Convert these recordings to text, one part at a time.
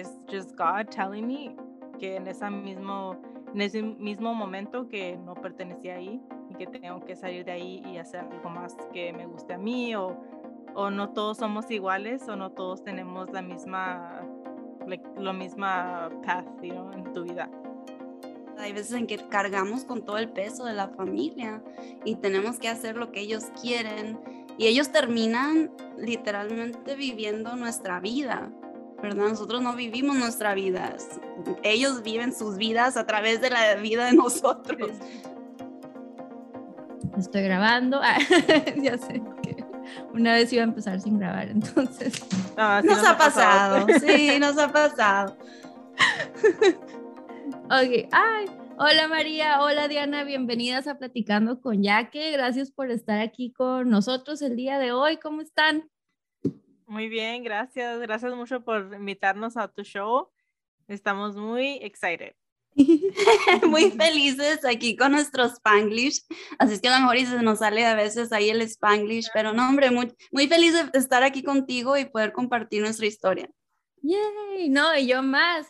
es just God telling me que en ese mismo, en ese mismo momento que no pertenecía ahí y que tengo que salir de ahí y hacer algo más que me guste a mí o, o no todos somos iguales o no todos tenemos la misma, like, lo misma path en tu vida. Hay veces en que cargamos con todo el peso de la familia y tenemos que hacer lo que ellos quieren y ellos terminan literalmente viviendo nuestra vida, ¿verdad? Nosotros no vivimos nuestra vida, ellos viven sus vidas a través de la vida de nosotros. Estoy grabando, ah, ya sé que una vez iba a empezar sin grabar, entonces. Ah, nos, ha pasado, sí, nos ha pasado. Ok, ay, hola María, hola Diana, bienvenidas a Platicando con Yaque. Gracias por estar aquí con nosotros el día de hoy. ¿Cómo están? Muy bien, gracias. Gracias mucho por invitarnos a tu show. Estamos muy excited. muy felices aquí con nuestro Spanglish. Así es que a lo mejor se nos sale a veces ahí el Spanglish, pero no, hombre, muy, muy feliz de estar aquí contigo y poder compartir nuestra historia. Yay, no, y yo más.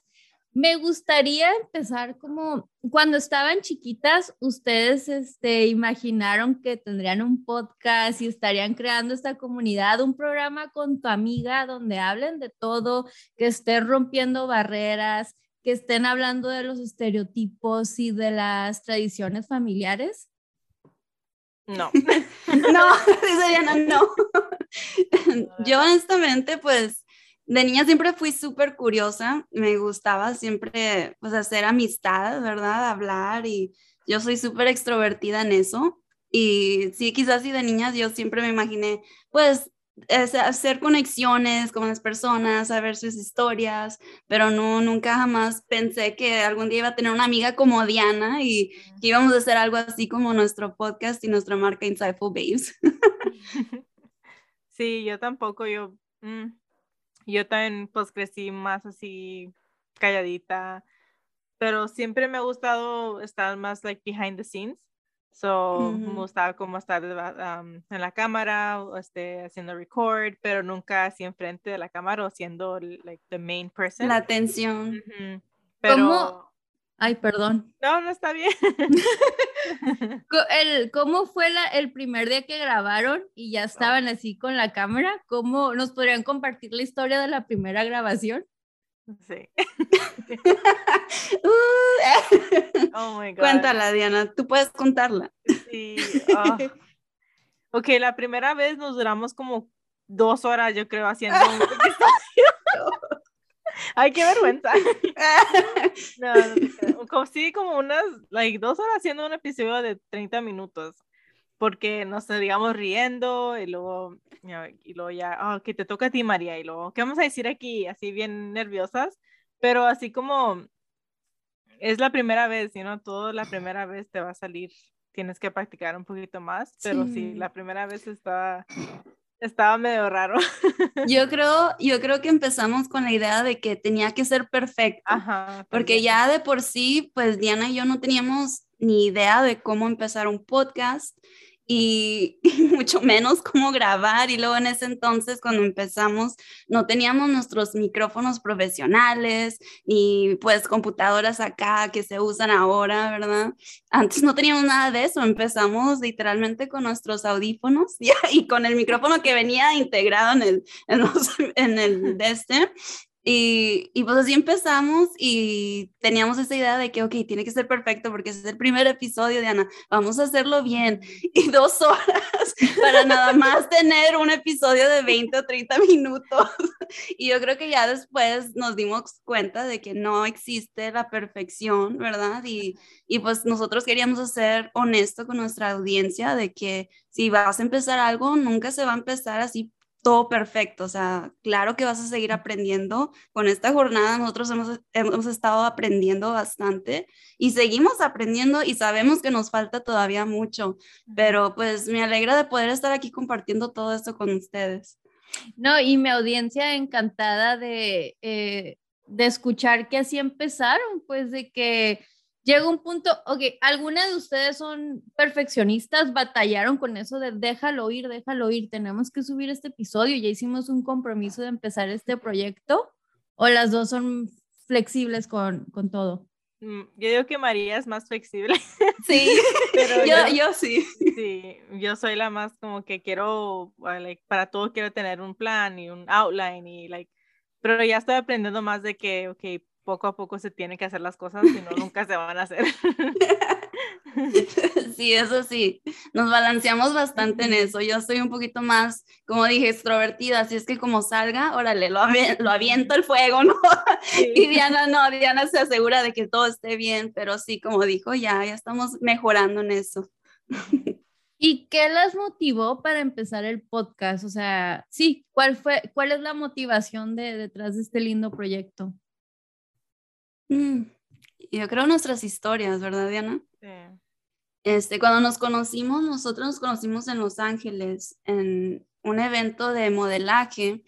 Me gustaría empezar como cuando estaban chiquitas, ustedes este, imaginaron que tendrían un podcast y estarían creando esta comunidad, un programa con tu amiga donde hablen de todo, que estén rompiendo barreras, que estén hablando de los estereotipos y de las tradiciones familiares. No. no, Diana, no. Yo honestamente, pues de niña siempre fui súper curiosa, me gustaba siempre pues hacer amistad, ¿verdad? Hablar y yo soy súper extrovertida en eso. Y sí, quizás sí de niña yo siempre me imaginé pues hacer conexiones con las personas, saber sus historias, pero no, nunca jamás pensé que algún día iba a tener una amiga como Diana y que íbamos a hacer algo así como nuestro podcast y nuestra marca Insightful Babes. Sí, yo tampoco, yo... Mm, yo también pues crecí más así calladita, pero siempre me ha gustado estar más like behind the scenes. So, me gustaba como estar en la cámara, o este, haciendo record, pero nunca así enfrente de la cámara o siendo like the main person. La atención. Pero Ay, perdón. No, no está bien. el, ¿Cómo fue la, el primer día que grabaron y ya estaban así con la cámara? ¿Cómo nos podrían compartir la historia de la primera grabación? Sí. oh my God. Cuéntala, Diana, tú puedes contarla. Sí. Ah. Ok, la primera vez nos duramos como dos horas, yo creo, haciendo un Ay, qué vergüenza. no, no, como, sí, como unas, like, dos horas haciendo un episodio de 30 minutos. Porque nos digamos riendo y luego, y luego ya, oh, que te toca a ti, María, y luego, ¿qué vamos a decir aquí? Así bien nerviosas, pero así como es la primera vez, ¿no? Todo la primera vez te va a salir, tienes que practicar un poquito más, pero sí, la primera vez está estaba medio raro. Yo creo, yo creo que empezamos con la idea de que tenía que ser perfecto, porque ya de por sí, pues Diana y yo no teníamos ni idea de cómo empezar un podcast y, mucho menos cómo grabar. Y luego en ese entonces, cuando empezamos, no teníamos nuestros micrófonos profesionales y pues computadoras acá que se usan ahora, ¿verdad? Antes no teníamos nada de eso. Empezamos literalmente con nuestros audífonos y, con el micrófono que venía integrado en el, en, en el de este. Y, y, pues así empezamos y teníamos esa idea de que, ok, tiene que ser perfecto porque es el primer episodio, Diana, vamos a hacerlo bien. Y dos horas para nada más tener un episodio de 20 o 30 minutos. Y yo creo que ya después nos dimos cuenta de que no existe la perfección, ¿verdad? Y, y pues nosotros queríamos ser honesto con nuestra audiencia de que si vas a empezar algo, nunca se va a empezar así todo perfecto, o sea, claro que vas a seguir aprendiendo. Con esta jornada nosotros hemos, hemos estado aprendiendo bastante y seguimos aprendiendo y sabemos que nos falta todavía mucho, pero pues me alegra de poder estar aquí compartiendo todo esto con ustedes. No, y mi audiencia encantada de, eh, de escuchar que así empezaron, pues de que llega un punto, ok, ¿alguna de ustedes son perfeccionistas? ¿Batallaron con eso de déjalo ir, déjalo ir, tenemos que subir este episodio? Ya hicimos un compromiso de empezar este proyecto. ¿O las dos son flexibles con, con todo? Mm, yo digo que María es más flexible. Sí, pero yo, yo, sí. Sí, yo soy la más como que quiero, ah, like, para todo quiero tener un plan y un outline y like, pero ya estoy aprendiendo más de que, ok, poco a poco se tienen que hacer las cosas, si no, nunca se van a hacer. Sí, eso sí, nos balanceamos bastante en eso. Yo soy un poquito más, como dije, extrovertida, así es que como salga, órale, lo, lo aviento el fuego, ¿no? Y Diana no, Diana se asegura de que todo esté bien, pero sí, como dijo, ya, ya estamos mejorando en eso. ¿Y qué las motivó para empezar el podcast? O sea, sí, ¿cuál fue, cuál es la motivación de, detrás de este lindo proyecto? Mm, yo creo nuestras historias, ¿verdad, Diana? Sí. Este, cuando nos conocimos, nosotros nos conocimos en Los Ángeles, en un evento de modelaje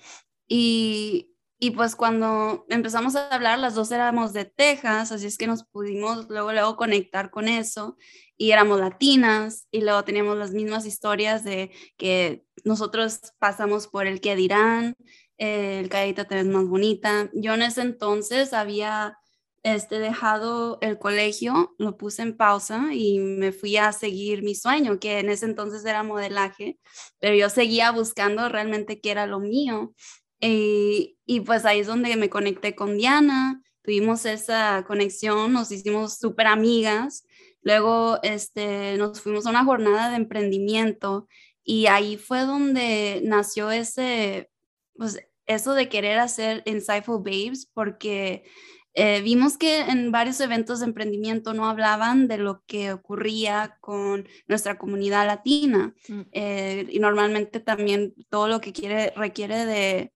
y, y pues cuando empezamos a hablar, las dos éramos de Texas, así es que nos pudimos luego, luego conectar con eso y éramos latinas y luego teníamos las mismas historias de que nosotros pasamos por el que dirán, el Cadita te ves más bonita. Yo en ese entonces había este, dejado el colegio, lo puse en pausa y me fui a seguir mi sueño, que en ese entonces era modelaje, pero yo seguía buscando realmente qué era lo mío. Y, pues ahí es donde me conecté con Diana, tuvimos esa conexión, nos hicimos súper amigas. Luego este, nos fuimos a una jornada de emprendimiento y ahí fue donde nació ese, pues eso de querer hacer Insightful Babes, porque eh, vimos que en varios eventos de emprendimiento no hablaban de lo que ocurría con nuestra comunidad latina mm. eh, y normalmente también todo lo que quiere, requiere de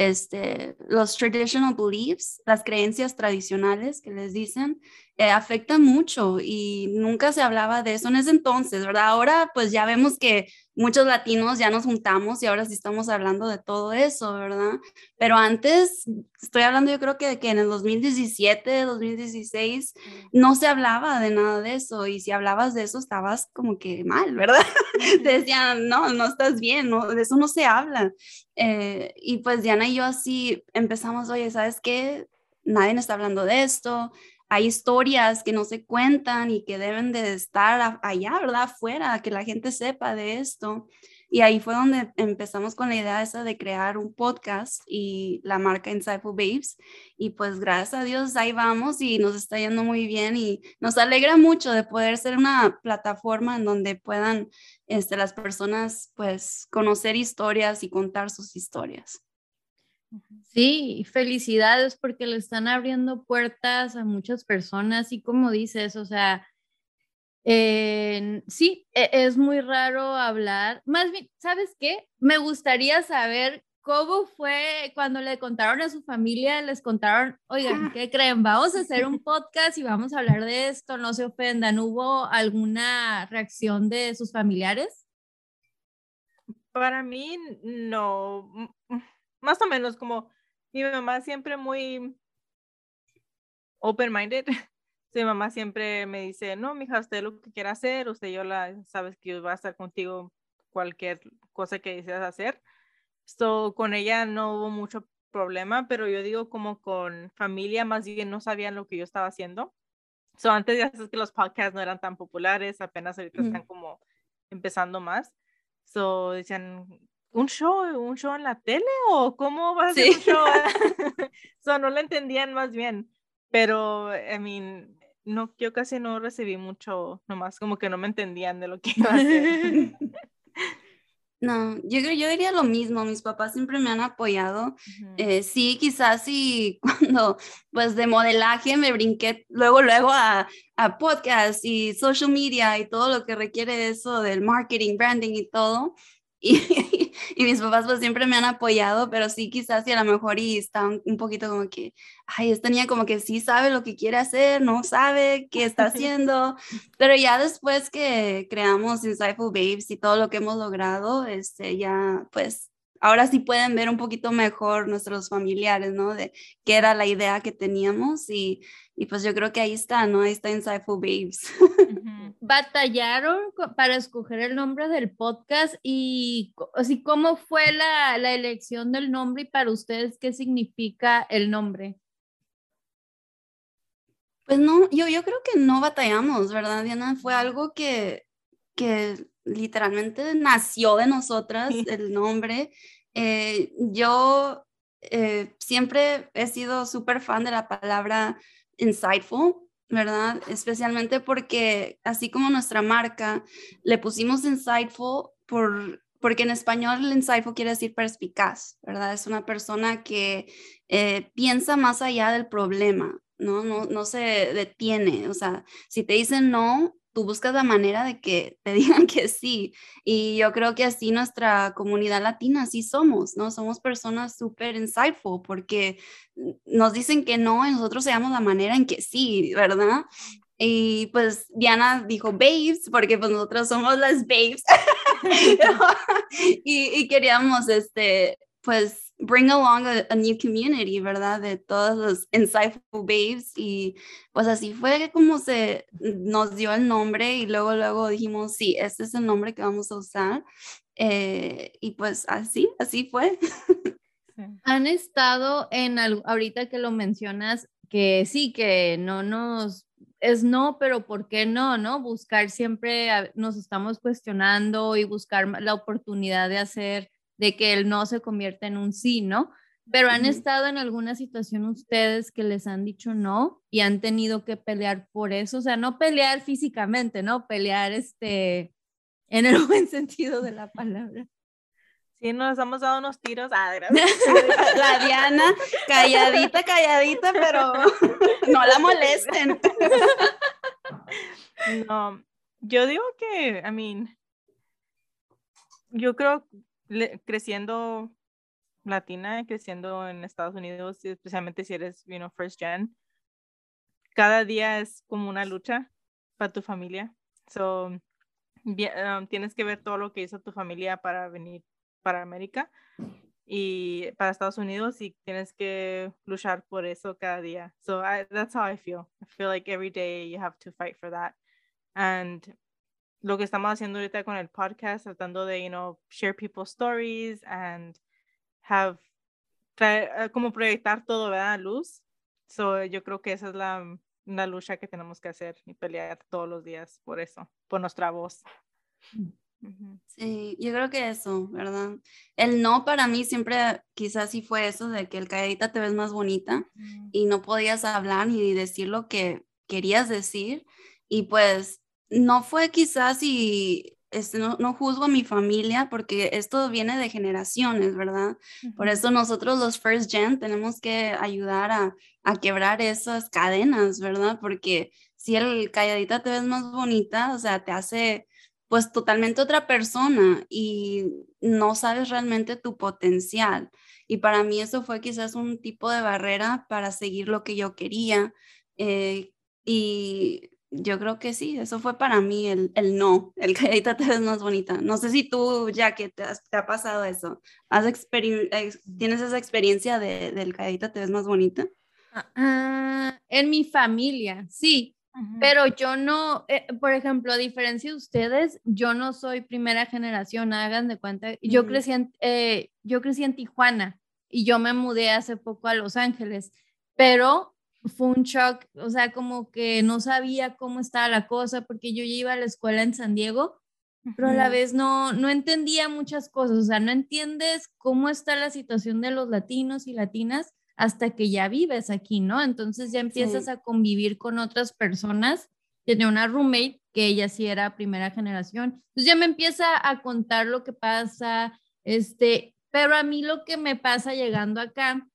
este, los traditional beliefs, las creencias tradicionales que les dicen, eh, afectan mucho y nunca se hablaba de eso en ese entonces, ¿verdad? Ahora pues ya vemos que muchos latinos ya nos juntamos y ahora sí estamos hablando de todo eso, ¿verdad? Pero antes, estoy hablando yo creo que, que en el 2017, 2016, no se hablaba de nada de eso y si hablabas de eso estabas como que mal, ¿verdad? Te decían, no, no estás bien, no, de eso no se habla. Eh, y pues Diana y yo así empezamos, oye, ¿sabes qué? Nadie está hablando de esto, hay historias que no se cuentan y que deben de estar allá, ¿verdad? Afuera, que la gente sepa de esto. Y ahí fue donde empezamos con la idea esa de crear un podcast y la marca Insightful Babes. Y pues gracias a Dios ahí vamos y nos está yendo muy bien y nos alegra mucho de poder ser una plataforma en donde puedan este, las personas pues conocer historias y contar sus historias. Sí, felicidades porque le están abriendo puertas a muchas personas y como dices, o sea, sí, e, es muy raro hablar. Más bien, ¿sabes qué? Me gustaría saber cómo fue cuando le contaron a su familia, les contaron, oigan, ¿qué creen? Vamos a hacer un podcast y vamos a hablar de esto, no se ofendan. ¿Hubo alguna reacción de sus familiares? Para mí, no más o menos como mi mamá siempre muy open-minded. Mi mamá siempre me dice, no, mija, usted lo que quiera hacer, usted yo la, sabes que va a estar contigo cualquier cosa que deseas hacer. So, con ella no hubo mucho problema, pero yo digo como con familia, más bien no sabían lo que yo estaba haciendo. So, antes ya sabes que los podcasts no eran tan populares, apenas ahorita están como empezando más. So, decían, ¿un show, un show en la tele o cómo va a ser un show? so, no lo entendían más bien, pero, I mean, no, yo casi no recibí mucho, nomás como que no me entendían de lo que iba a hacer. No, yo, yo diría lo mismo, mis papás siempre me han apoyado. Eh, sí, quizás sí, cuando pues de modelaje me brinqué luego, luego a, a podcast y social media y todo lo que requiere eso del marketing, branding y todo. Y, y, mis papás pues siempre me han apoyado, pero sí quizás y a lo mejor y están un poquito como que, ay, esta niña como que sí sabe lo que quiere hacer, no sabe qué está haciendo, pero ya después que creamos Insightful Babes y todo lo que hemos logrado, este, ya pues ahora sí pueden ver un poquito mejor nuestros familiares, ¿no? De qué era la idea que teníamos y, y pues yo creo que ahí está, ¿no? Ahí está Insightful Babes. batallaron para escoger el nombre del podcast y así cómo fue la, la, elección del nombre y para ustedes qué significa el nombre. Pues no, yo, yo creo que no batallamos, ¿verdad, Diana? Fue algo que, que literalmente nació de nosotras, el nombre. Eh, yo eh, siempre he sido súper fan de la palabra insightful, ¿verdad? Especialmente porque así como nuestra marca, le pusimos insightful por, porque en español el insightful quiere decir perspicaz, ¿verdad? Es una persona que eh, piensa más allá del problema, ¿no? ¿no? No se detiene, o sea, si te dicen no, tú buscas la manera de que te digan que sí. Y yo creo que así nuestra comunidad latina, así somos, ¿no? Somos personas súper insightful porque nos dicen que no y nosotros seamos la manera en que sí, ¿verdad? Y pues Diana dijo babes, porque pues nosotros somos las babes. y, y, queríamos, este, pues bring along a, new community, ¿verdad? De todos los Insightful Babes y pues así fue como se nos dio el nombre y luego, luego dijimos, sí, este es el nombre que vamos a usar. Eh, y pues así, así fue. Han estado en, algo, ahorita que lo mencionas, que sí, que no nos es no, pero ¿por qué no? ¿No? Buscar siempre, nos estamos cuestionando y buscar la oportunidad de hacer de que el no se convierta en un sí, ¿no? Pero han estado en alguna situación ustedes que les han dicho no y han tenido que pelear por eso, o sea, no pelear físicamente, ¿no? Pelear este en el buen sentido de la palabra. Sí, nos hemos dado unos tiros. Ah, La Diana, calladita, calladita, pero no la molesten. No, yo digo que, I mean, yo creo creciendo latina, creciendo en Estados Unidos, especialmente si eres, you know, first gen, cada día es como una lucha para tu familia. So, um, tienes que ver todo lo que hizo tu familia para venir para América y para Estados Unidos y tienes que luchar por eso cada día. So that's how I feel. I feel like every day you have to fight for that. And lo que estamos haciendo ahorita con el podcast, tratando de, you know, share people's stories and have, eh, como proyectar todo, ¿verdad? Luz. So, yo creo que esa es la, la lucha que tenemos que hacer y pelear todos los días por eso, por nuestra voz. Sí, yo creo que eso, ¿verdad? El no para mí siempre quizás sí fue eso de que el calladita te ves más bonita y no podías hablar ni decir lo que querías decir y pues no fue quizás y este, no, no, juzgo a mi familia porque esto viene de generaciones, ¿verdad? Por eso nosotros los first gen tenemos que ayudar a, a, quebrar esas cadenas, ¿verdad? Porque si el calladita te ves más bonita, o sea, te hace pues totalmente otra persona y no sabes realmente tu potencial. Y para mí eso fue quizás un tipo de barrera para seguir lo que yo quería. Eh, y yo creo que sí, eso fue para mí el, el no, el que te ves más bonita. No sé si tú, ya que te, te ha pasado eso, has ¿tienes esa experiencia de, del que te ves más bonita? Ah, en mi familia, sí, pero yo no, eh, por ejemplo, a diferencia de ustedes, yo no soy primera generación, hagan de cuenta, yo, crecí en, eh, yo crecí en Tijuana y yo me mudé hace poco a Los Ángeles, pero fue un shock, o sea, como que no sabía cómo estaba la cosa, porque yo ya iba a la escuela en San Diego, pero a la vez no, no entendía muchas cosas, o sea, no entiendes cómo está la situación de los latinos y latinas hasta que ya vives aquí, ¿no? Entonces ya empiezas a convivir con otras personas. Tenía una roommate que ella sí era primera generación, entonces ya me empieza a contar lo que pasa, este, pero a mí lo que me pasa llegando acá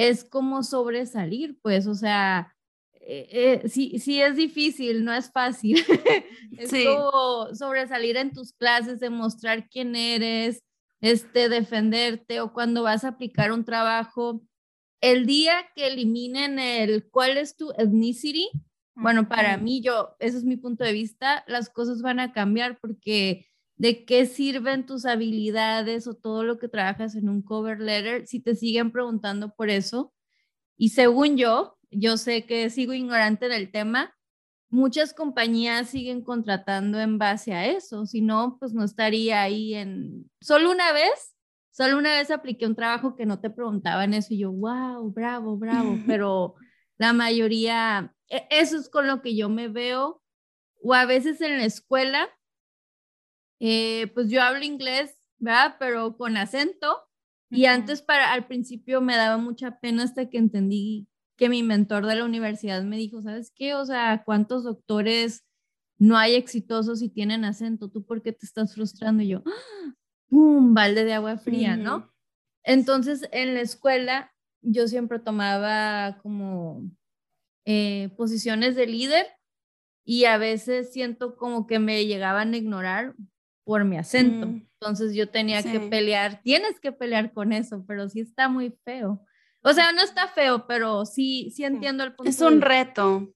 es como sobresalir, pues, o sea, eh, eh, sí, sí es difícil, no es fácil. es como sobresalir en tus clases, demostrar quién eres, este, defenderte o cuando vas a aplicar un trabajo. El día que eliminen el cuál es tu ethnicity, bueno, para mí, yo, ese es mi punto de vista, las cosas van a cambiar porque de qué sirven tus habilidades o todo lo que trabajas en un cover letter si te siguen preguntando por eso. Y según yo, yo sé que sigo ignorante del tema, muchas compañías siguen contratando en base a eso, si no, pues no estaría ahí en... Solo una vez, solo una vez apliqué un trabajo que no te preguntaban eso y yo, wow, bravo, bravo, pero la mayoría, e, eso es con lo que yo me veo, o a veces en la escuela, eh, pues yo hablo inglés, ¿verdad? Pero con acento. Y antes, para, al principio me daba mucha pena hasta que entendí que mi mentor de la universidad me dijo, ¿sabes qué? O sea, ¿cuántos doctores no hay exitosos y tienen acento? ¿Tú por qué te estás frustrando? Y yo, ¡pum! Balde de agua fría, ¿no? Entonces, en la escuela, yo siempre tomaba como eh, posiciones de líder y a veces siento como que me llegaban a ignorar por mi acento. Mm. Entonces yo tenía que pelear, tienes que pelear con eso, pero sí está muy feo. O sea, no está feo, pero sí, sí entiendo el punto. Es un reto.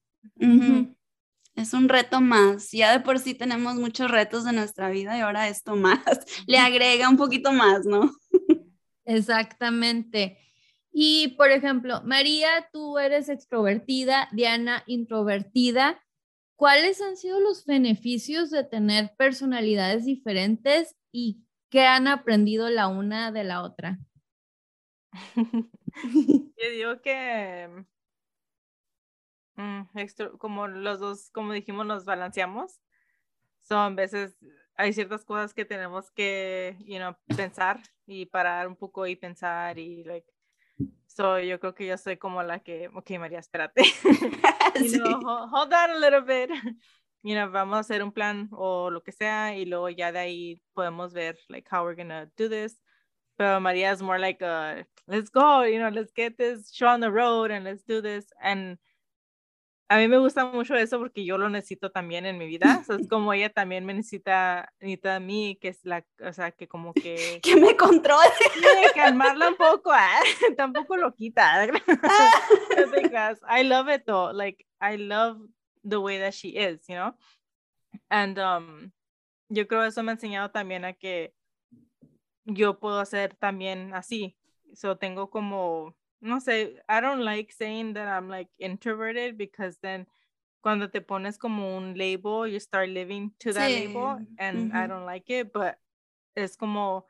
Es un reto más. Ya de por sí tenemos muchos retos en nuestra vida y ahora esto más. Le agrega un poquito más, ¿no? Exactamente. Y por ejemplo, María, tú eres extrovertida, Diana, introvertida. ¿Cuáles han sido los beneficios de tener personalidades diferentes y qué han aprendido la una de la otra? Yo digo que mm, como los dos, como dijimos, nos balanceamos. Son veces, hay ciertas cosas que tenemos que, you know, pensar y parar un poco y pensar y, like, so yo creo que yo soy como la que, ok, María, espérate. you know, hold on a little bit. You know, vamos a hacer un plan o lo que sea y luego ya de ahí podemos ver, like, how we're gonna do this. Pero María es more like, a, let's go, you know, let's get this show on the road and let's do this. And a mí me gusta mucho eso porque yo lo necesito también en mi vida. O sea, es como ella también me necesita, necesita a mí, que es la, o sea, que como que... Que me controle. Calmarla un poco, ¿eh? tampoco lo quita. I love it though. Like, I love the way that she is, you know? And um, yo creo eso me ha enseñado también a que yo puedo hacer también así. So tengo como, no sé, I don't like saying that I'm like introverted because then cuando te pones como un label, you start living to that label and I don't like it, but es como,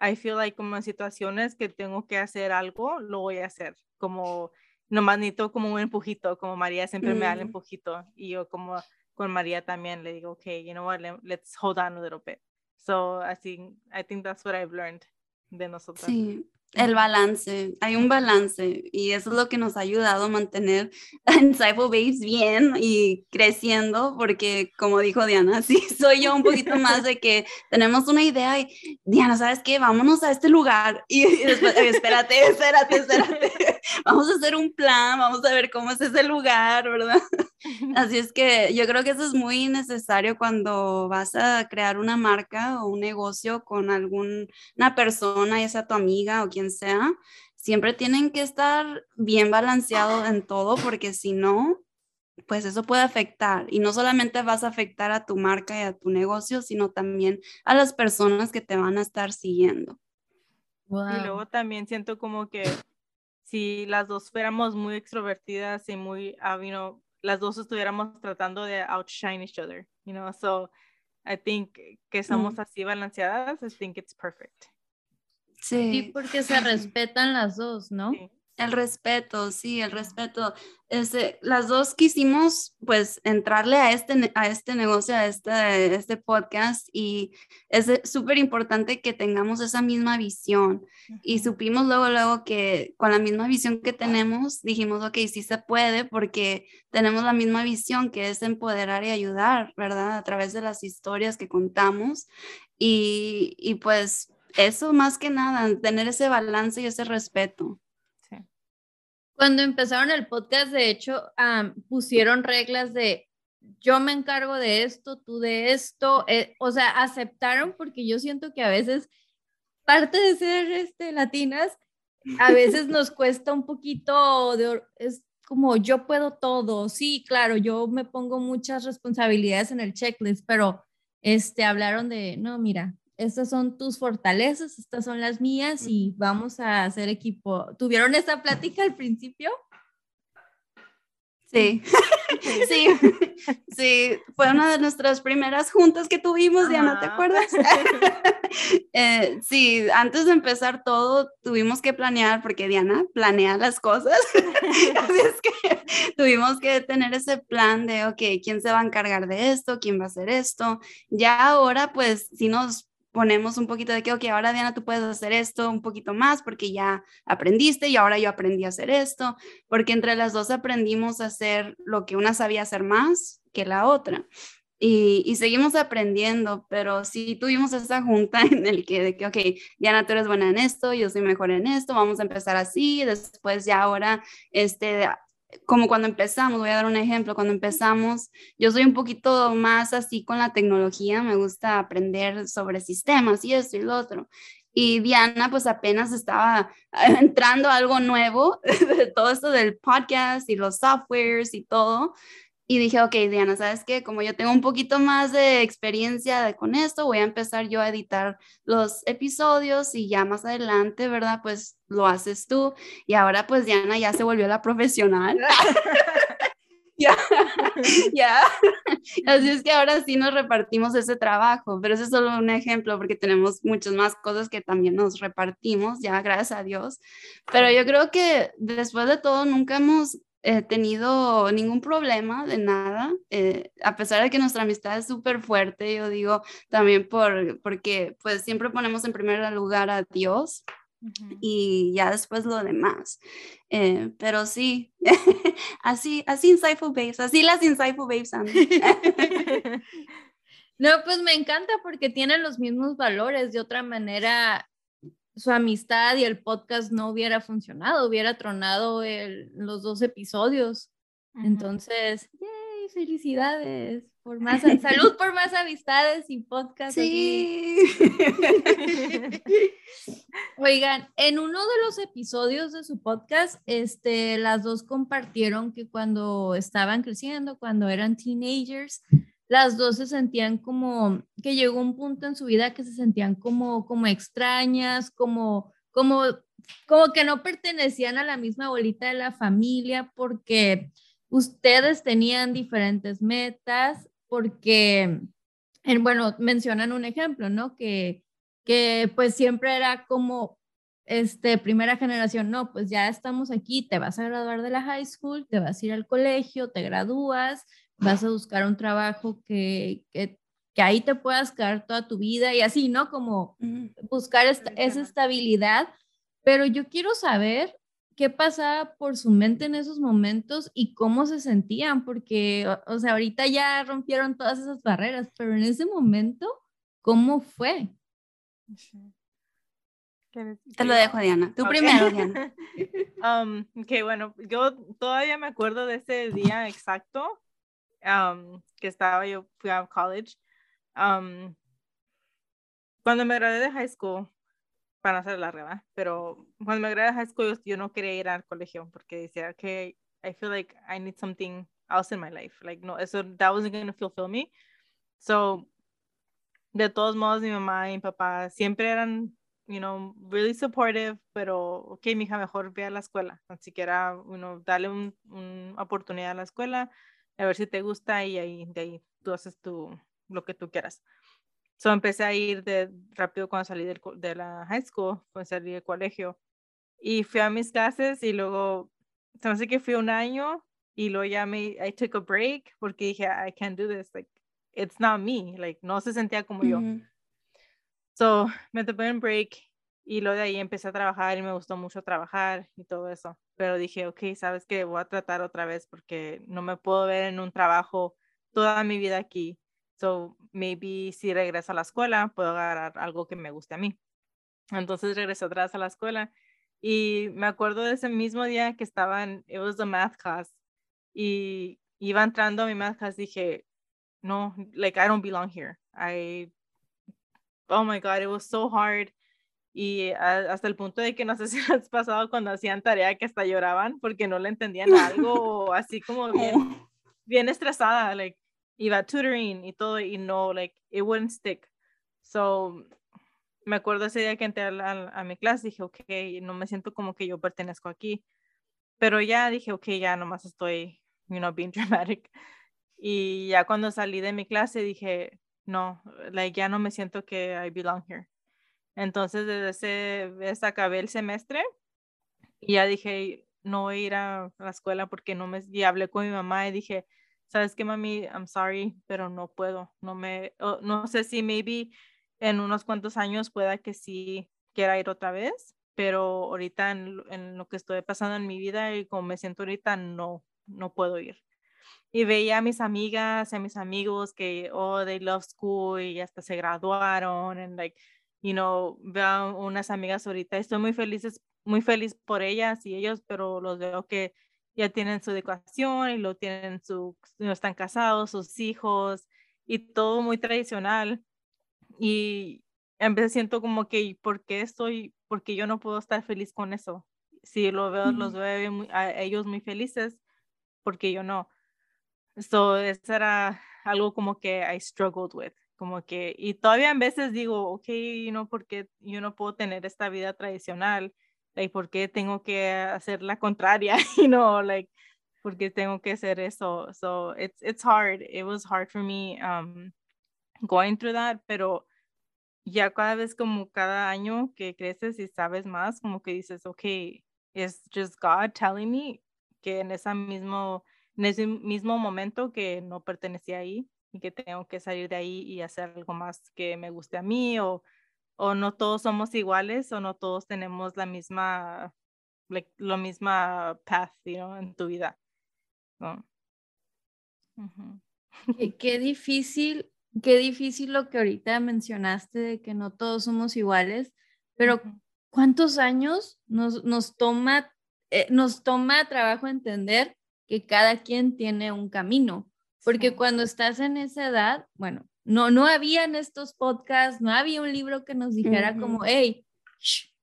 I feel like como en situaciones que tengo que hacer algo, lo voy a hacer. Como, nomás necesito como un empujito, como María siempre me da el mm. empujito y yo como con María también le digo, okay, you know what, let's hold on a little bit. So I think, I think that's what I've learned de nosotros. Sí, el balance, hay un balance y eso es lo que nos ha ayudado a mantener a Insightful Babes bien y creciendo porque como dijo Diana, sí, soy yo un poquito más de que tenemos una idea y Diana, ¿sabes qué? Vámonos a este lugar y, después, espérate, espérate, espérate, vamos a hacer un plan, vamos a ver cómo es ese lugar, ¿verdad? Así es que yo creo que eso es muy necesario cuando vas a crear una marca o un negocio con alguna persona, ya sea tu amiga o quien sea, siempre tienen que estar bien balanceados en todo porque si no, pues eso puede afectar y no solamente vas a afectar a tu marca y a tu negocio, sino también a las personas que te van a estar siguiendo. Y luego también siento como que si las dos fuéramos muy extrovertidas y muy, uh, las dos estuviéramos tratando de outshine each other, you know, so I think que somos mm. así balanceadas, I think it's perfect. Sí. porque se respetan las dos, ¿no? El respeto, sí, el respeto. Este, las dos quisimos pues entrarle a este, a este negocio, a este, este podcast y es súper importante que tengamos esa misma visión. Y supimos luego, luego que con la misma visión que tenemos, dijimos, ok, sí se puede porque tenemos la misma visión que es empoderar y ayudar, ¿verdad? A través de las historias que contamos. Y, y pues eso más que nada, tener ese balance y ese respeto. Cuando empezaron el podcast, de hecho, pusieron reglas de yo me encargo de esto, tú de esto, eh, o sea, aceptaron porque yo siento que a veces parte de ser este, latinas, a veces nos cuesta un poquito de, es como yo puedo todo, sí, claro, yo me pongo muchas responsabilidades en el checklist, pero este, hablaron de, no, mira, estas son tus fortalezas, estas son las mías y vamos a hacer equipo. ¿Tuvieron esa plática al principio? Sí, sí, sí, fue una de nuestras primeras juntas que tuvimos, Diana, ¿te acuerdas? Eh, sí, antes de empezar todo tuvimos que planear, porque Diana planea las cosas, así es que tuvimos que tener ese plan de, ok, ¿quién se va a encargar de esto? ¿Quién va a hacer esto? Ya ahora, pues, si nos ponemos un poquito de que, ok, ahora Diana, tú puedes hacer esto un poquito más porque ya aprendiste y ahora yo aprendí a hacer esto, porque entre las dos aprendimos a hacer lo que una sabía hacer más que la otra. Y, seguimos aprendiendo, pero sí tuvimos esa junta en el que, de que, ok, Diana, tú eres buena en esto, yo soy mejor en esto, vamos a empezar así, después ya ahora, este, como cuando empezamos, voy a dar un ejemplo, cuando empezamos, yo soy un poquito más así con la tecnología, me gusta aprender sobre sistemas y esto y lo otro. Y Diana pues apenas estaba entrando a algo nuevo, todo esto del podcast y los softwares y todo. Y dije, ok, Diana, ¿sabes qué? Como yo tengo un poquito más de experiencia con esto, voy a empezar yo a editar los episodios y ya más adelante, ¿verdad? Pues lo haces tú. Y ahora pues Diana ya se volvió la profesional. ya, ya. Así es que ahora sí nos repartimos ese trabajo, pero ese es solo un ejemplo porque tenemos muchas más cosas que también nos repartimos, ya gracias a Dios. Pero yo creo que después de todo nunca hemos he tenido ningún problema de nada, eh, a pesar de que nuestra amistad es súper fuerte, yo digo también por, porque pues siempre ponemos en primer lugar a Dios y ya después lo demás. Eh, pero sí, así, así Insightful Babes, así las Insightful Babes No, pues me encanta porque tienen los mismos valores. De otra manera, su amistad y el podcast no hubiera funcionado, hubiera tronado los dos episodios. Entonces, yay, felicidades por más salud por más amistades y podcast. Sí. Oigan, en uno de los episodios de su podcast, este, las dos compartieron que cuando estaban creciendo, cuando eran teenagers, las dos se sentían como que llegó un punto en su vida que se sentían como, como extrañas, como, como, como que no pertenecían a la misma bolita de la familia porque ustedes tenían diferentes metas, porque, en, bueno, mencionan un ejemplo, ¿no? Que, que pues siempre era como, este, primera generación, no, pues ya estamos aquí, te vas a graduar de la high school, te vas a ir al colegio, te gradúas, vas a buscar un trabajo que, que, que, ahí te puedas quedar toda tu vida y así, ¿no? Como buscar esta, esa estabilidad. Pero yo quiero saber qué pasaba por su mente en esos momentos y cómo se sentían, porque, o, sea, ahorita ya rompieron todas esas barreras, pero en ese momento, ¿cómo fue? Te lo dejo, Diana. Tú primero, Diana. um, ok, bueno, yo todavía me acuerdo de ese día exacto que estaba, yo fui a college. cuando me gradué de high school, para hacer la reba, pero cuando me gradué de high school, yo no quería ir al colegio porque decía que I feel like I need something else in my life. Like, no, eso, that wasn't going to fulfill me. So, de todos modos, mi mamá y mi papá siempre eran, you know, really supportive, pero, ok, mi hija, mejor ve a la escuela. Así que era, you know, darle una un oportunidad a la escuela a ver si te gusta y ahí, de ahí tú haces tu, lo que tú quieras. So empecé a ir de rápido cuando salí del, de la high school, cuando salí del colegio. Y fui a mis clases y luego, se me hace que fui un año y luego ya me, I took a break porque dije, I can't do this, like, it's not me, like, no se sentía como yo. So, me tomé un break y luego de ahí empecé a trabajar y me gustó mucho trabajar y todo eso. Pero dije, ok, sabes que voy a tratar otra vez porque no me puedo ver en un trabajo toda mi vida aquí. So, maybe si regreso a la escuela, puedo agarrar algo que me guste a mí. Entonces regresé vez a la escuela y me acuerdo de ese mismo día que estaba en, it was a math class y iba entrando a mi math class, dije, no, like I don't belong here. I, oh my God, it was so hard y hasta el punto de que no sé si has pasado cuando hacían tarea que hasta lloraban porque no le entendían algo o así como bien, bien estresada, like iba a tutoring y todo y no, like it wouldn't stick. So me acuerdo ese día que entré a, a, mi clase, dije, ok, no me siento como que yo pertenezco aquí, pero ya dije, ok, ya nomás estoy you know, being dramatic. Y ya cuando salí de mi clase dije, no, like, ya no me siento que I belong here. Entonces, desde ese vez acabé el semestre y ya dije, no voy a ir a la escuela porque no me, y hablé con mi mamá y dije, sabes qué, mami, I'm sorry, pero no puedo, no me, no sé si maybe en unos cuantos años pueda que sí quiera ir otra vez, pero ahorita en, lo que estoy pasando en mi vida y como me siento ahorita, no, no puedo ir. Y veía a mis amigas y a mis amigos que, oh, they love school y hasta se graduaron, and like, you know, veo unas amigas ahorita, estoy muy feliz, muy feliz por ellas y ellos, pero los veo que ya tienen su educación y lo tienen su, no están casados, sus hijos y todo muy tradicional. Y en vez siento como que, ¿por qué estoy, porque yo no puedo estar feliz con eso? Si lo veo, los veo a ellos muy felices, porque yo no. So, eso era algo como que I struggled with como que, y todavía en veces digo, ok, no, porque yo no puedo tener esta vida tradicional? Like, ¿por qué tengo que hacer la contraria? you know, like, ¿por qué tengo que hacer eso? So, it's, it's hard. It was hard for me um, going through that, pero ya cada vez como cada año que creces y sabes más, como que dices, ok, it's just God telling me que en ese mismo, en ese mismo momento que no pertenecía ahí y que tengo que salir de ahí y hacer algo más que me guste a mí o, o no todos somos iguales o no todos tenemos la misma, like, lo misma path, you know, en tu vida. qué, difícil, qué difícil lo que ahorita mencionaste de que no todos somos iguales, pero ¿cuántos años nos, nos toma, eh, nos toma trabajo entender que cada quien tiene un camino? Porque cuando estás en esa edad, bueno, no, no habían estos podcasts, no había un libro que nos dijera como, hey,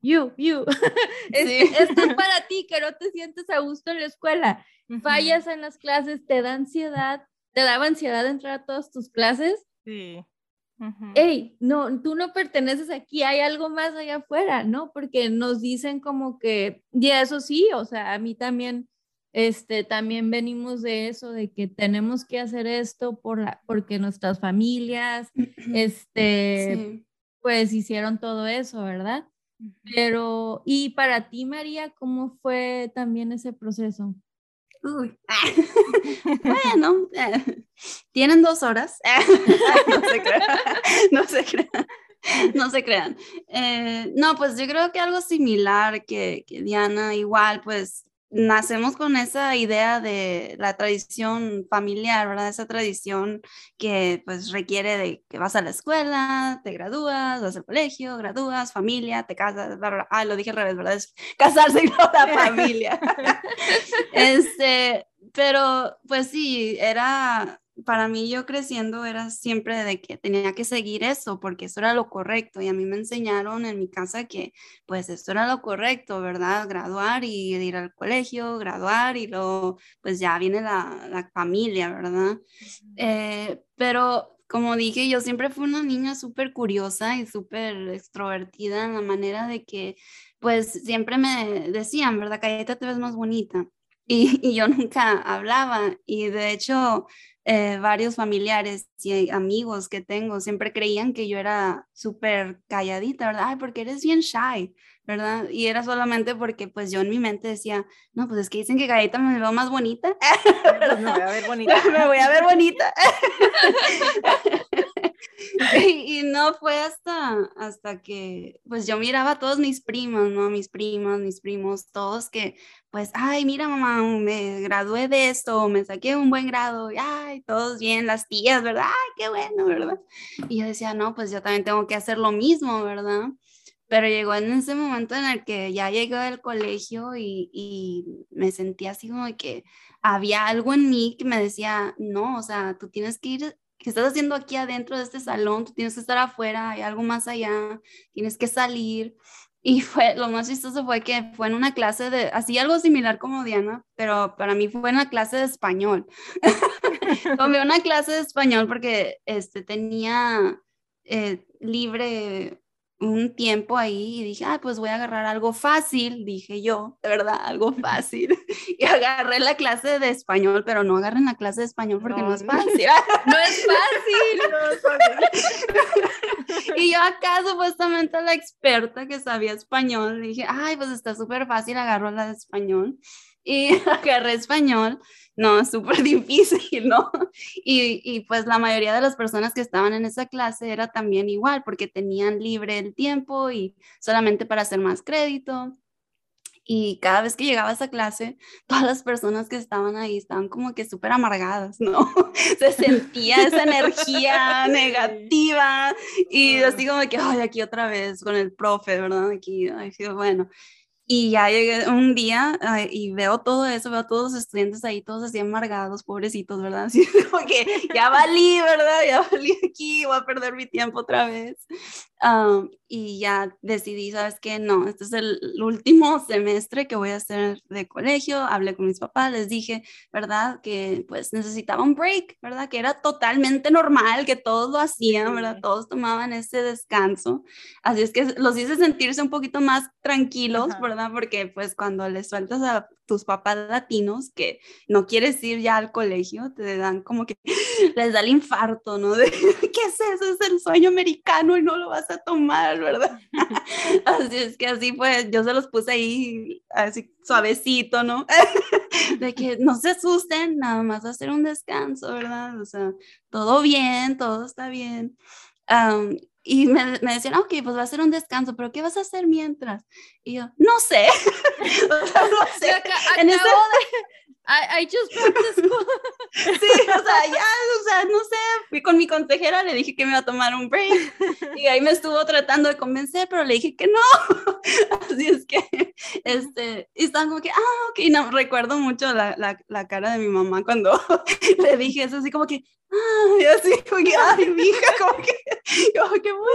you, you, esto es para ti, que no te sientes a gusto en la escuela, fallas en las clases, te da ansiedad, te daba ansiedad entrar a todas tus clases. Sí. Hey, no, tú no perteneces aquí, hay algo más allá afuera, ¿no? Porque nos dicen como que, y eso sí, o sea, a mí también este, también venimos de eso, de que tenemos que hacer esto por la, porque nuestras familias, este, pues hicieron todo eso, ¿verdad? Pero, y para ti, María, ¿cómo fue también ese proceso? Uy. bueno, eh, tienen dos horas. no se crean. No se crean. No se crean. Eh, no, pues yo creo que algo similar que, que Diana, igual, pues nacemos con esa idea de la tradición familiar, ¿verdad? Esa tradición que pues requiere de que vas a la escuela, te gradúas, vas al colegio, gradúas, familia, te casas, bla, ah, lo dije al revés, ¿verdad? Es casarse y no la familia. este, pero pues sí, era para mí yo creciendo era siempre de que tenía que seguir eso porque eso era lo correcto y a mí me enseñaron en mi casa que pues eso era lo correcto, ¿verdad? Graduar y ir al colegio, graduar y luego pues ya viene la, la familia, ¿verdad? Eh, pero como dije, yo siempre fui una niña súper curiosa y súper extrovertida en la manera de que pues siempre me decían, ¿verdad? Cayeta te ves más bonita. Y, y, yo nunca hablaba y de hecho eh, varios familiares y amigos que tengo siempre creían que yo era súper calladita, ¿verdad? Ay, porque eres bien shy, ¿verdad? Y era solamente porque pues yo en mi mente decía, no, pues es que dicen que calladita me veo más bonita. Pues me voy a ver bonita. me voy a ver bonita. y, no fue hasta, hasta que, pues yo miraba a todos mis primos, ¿no? Mis primas, mis primos, todos que, pues, ay, mira mamá, me gradué de esto, me saqué un buen grado, ay, todos bien, las tías, ¿verdad? Ay, qué bueno, ¿verdad? Y yo decía, no, pues yo también tengo que hacer lo mismo, ¿verdad? Pero llegó en ese momento en el que ya llegué del colegio y, y me sentí así como que había algo en mí que me decía, no, o sea, tú tienes que ir ¿qué estás haciendo aquí adentro de este salón? Tú tienes que estar afuera, hay algo más allá, tienes que salir. Y fue, lo más chistoso fue que fue en una clase de, así algo similar como Diana, pero para mí fue en una clase de español. Tomé una clase de español porque este, tenía eh, libre un tiempo ahí y dije, ah, pues voy a agarrar algo fácil, dije yo, de verdad, algo fácil. Y agarré la clase de español, pero no agarren la clase de español porque no, es fácil. No es fácil. no es fácil. y yo acá supuestamente la experta que sabía español, dije, ay, pues está súper fácil, agarro la de español. Y agarré español no, es súper difícil, ¿no? Y, y, pues la mayoría de las personas que estaban en esa clase era también igual, porque tenían libre el tiempo y solamente para hacer más crédito. Y cada vez que llegaba a esa clase, todas las personas que estaban ahí estaban como que súper amargadas, ¿no? Se sentía esa energía negativa y así como que, ay, aquí otra vez con el profe, ¿verdad? Aquí, ay, bueno. Y ya llegué un día y veo todo eso, veo a todos los estudiantes ahí, todos así amargados, pobrecitos, ¿verdad? Así como que ya valí, ¿verdad? Ya valí aquí, voy a perder mi tiempo otra vez y ya decidí, ¿sabes qué? No, este es el último semestre que voy a hacer de colegio. Hablé con mis papás, les dije, ¿verdad? Que pues necesitaba un break, ¿verdad? Que era totalmente normal, que todos lo hacían, ¿verdad? Todos tomaban ese descanso. Así es que los hice sentirse un poquito más tranquilos, ¿verdad? Porque pues cuando les sueltas a tus papás latinos que no quieres ir ya al colegio, te dan como que les da el infarto, ¿no? De, ¿Qué es eso? Es el sueño americano y no lo vas a tomar, ¿verdad? así es que así pues yo se los puse ahí así suavecito, ¿no? de que no se asusten, nada más hacer un descanso, ¿verdad? O sea, todo bien, todo está bien. Y me, me, decían, ok, pues va a ser un descanso, pero ¿qué vas a hacer mientras? Y yo, no sé. o sea, no sé. en ese... I, I just practice. sí, o sea, ya, o sea, no sé, fui con mi consejera, le dije que me iba a tomar un break y ahí me estuvo tratando de convencer, pero le dije que no. Así es que, este, y estaban como que, ah, ok, no, recuerdo mucho la, la, la cara de mi mamá cuando le dije eso, así como que, ah, y así, como que, ay, mi hija, como que, como que, bueno,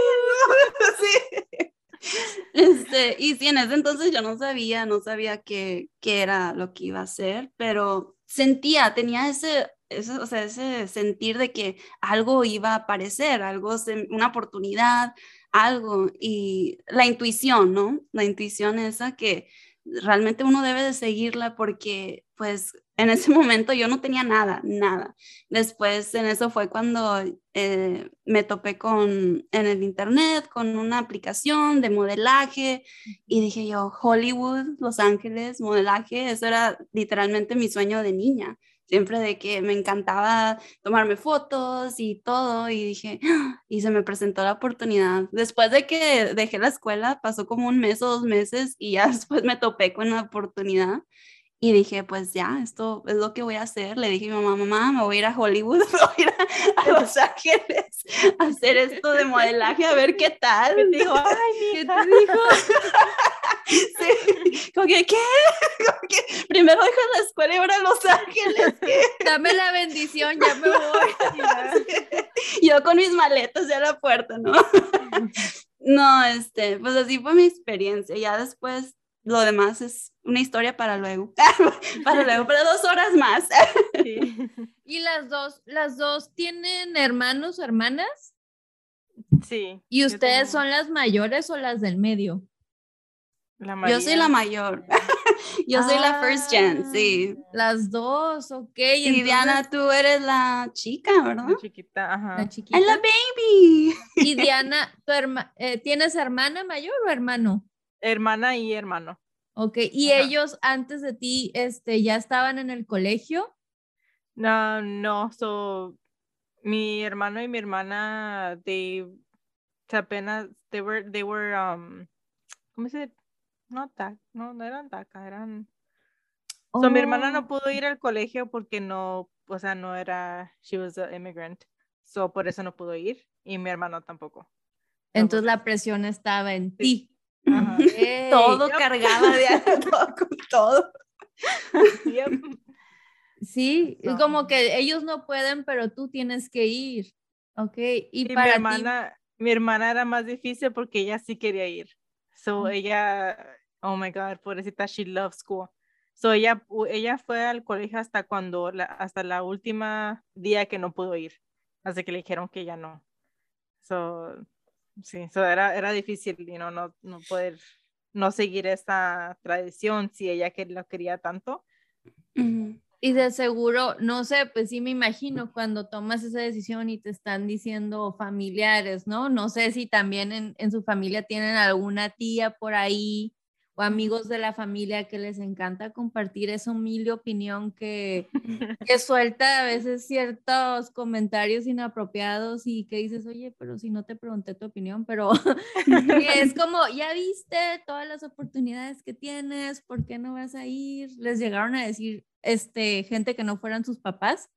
así. Este, y sí, en ese entonces yo no sabía, no sabía qué, qué era lo que iba a hacer, pero sentía, tenía ese, ese, o sea, ese sentir de que algo iba a aparecer, algo, una oportunidad, algo, y la intuición, ¿no? La intuición esa que realmente uno debe de seguirla porque pues en ese momento yo no tenía nada, nada. Después en eso fue cuando eh, me topé con en el internet con una aplicación de modelaje y dije yo, Hollywood, Los Ángeles, modelaje, eso era literalmente mi sueño de niña. Siempre de que me encantaba tomarme fotos y todo y dije, ¡Ah! y se me presentó la oportunidad. Después de que dejé la escuela, pasó como un mes o dos meses y ya después me topé con la oportunidad y dije, pues ya, esto es lo que voy a hacer. Le dije a mi mamá, mamá, me voy a ir a Hollywood, me voy a ir a, Los Ángeles a hacer esto de modelaje, a ver qué tal. Me dijo, ay, ¿qué te dijo? sí, como que, ¿qué? Como que primero dejo la escuela y ahora a Los Ángeles. Dame la bendición, ya me voy. Yo con mis maletas ya a la puerta, ¿no? No, este, pues así fue mi experiencia. Ya después lo demás es una historia para luego, para luego, para dos horas más. ¿Y las dos, las dos tienen hermanos o hermanas? Sí. ¿Y ustedes son las mayores o las del medio? yo soy la mayor. yo soy la first gen, sí. Ah, las dos, ok. Y Diana, tú eres la chica, ¿verdad? La chiquita, ajá. La chiquita. la baby. Y Diana, ¿tu eh, ¿tienes hermana mayor o hermano? hermana y hermano. Ok, ¿y ellos antes de ti este, ya estaban en el colegio? No, no, so, mi hermano y mi hermana, they, apenas, they were, they were, um, ¿cómo se dice? No, no, no eran DACA, eran... So, mi hermana no oh. pudo ir al colegio porque no, o sea, no era, she was an immigrant, so por eso no pudo ir, y mi hermano tampoco. Entonces la presión estaba en ti. Todo cargado de todo con todo. Sí, como que ellos no pueden, pero tú tienes que ir. Ok, y, para mi hermana, mi hermana era más difícil porque ella sí quería ir. So ella, oh my God, pobrecita, she loves school. So ella, ella fue al colegio hasta cuando, la, hasta la última día que no pudo ir. Así que le dijeron que ya no. So, sí, era, era difícil, you know, no, no poder no seguir esta tradición si ella que lo quería tanto. Y de seguro, no sé, pues sí me imagino cuando tomas esa decisión y te están diciendo familiares, ¿no? No sé si también en, en su familia tienen alguna tía por ahí o amigos de la familia que les encanta compartir esa humilde opinión que, que suelta a veces ciertos comentarios inapropiados y que dices, oye, pero si no te pregunté tu opinión, pero es como, ya viste todas las oportunidades que tienes, ¿por qué no vas a ir? Les llegaron a decir este, gente que no fueran sus papás.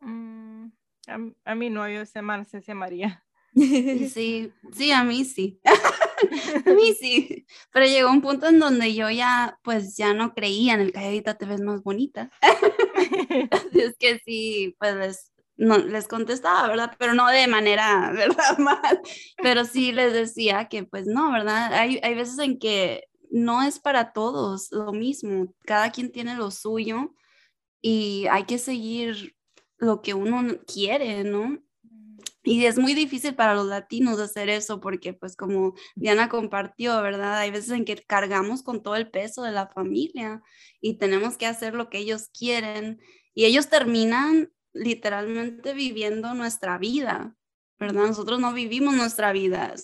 Mm, a, mí no, yo sé se María. Sí, sí, a mí sí. a mí sí. Pero llegó un punto en donde yo ya, pues ya no creía en el calladita te ves más bonita. es que sí, pues les, no, les contestaba, ¿verdad? Pero no de manera, ¿verdad? Mal. Pero sí les decía que, pues no, ¿verdad? Hay, hay veces en que no es para todos lo mismo. Cada quien tiene lo suyo y hay que seguir lo que uno quiere, ¿no? Y es muy difícil para los latinos hacer eso porque, pues como Diana compartió, ¿verdad? Hay veces en que cargamos con todo el peso de la familia y tenemos que hacer lo que ellos quieren y ellos terminan literalmente viviendo nuestra vida, ¿verdad? Nosotros no vivimos nuestra vida,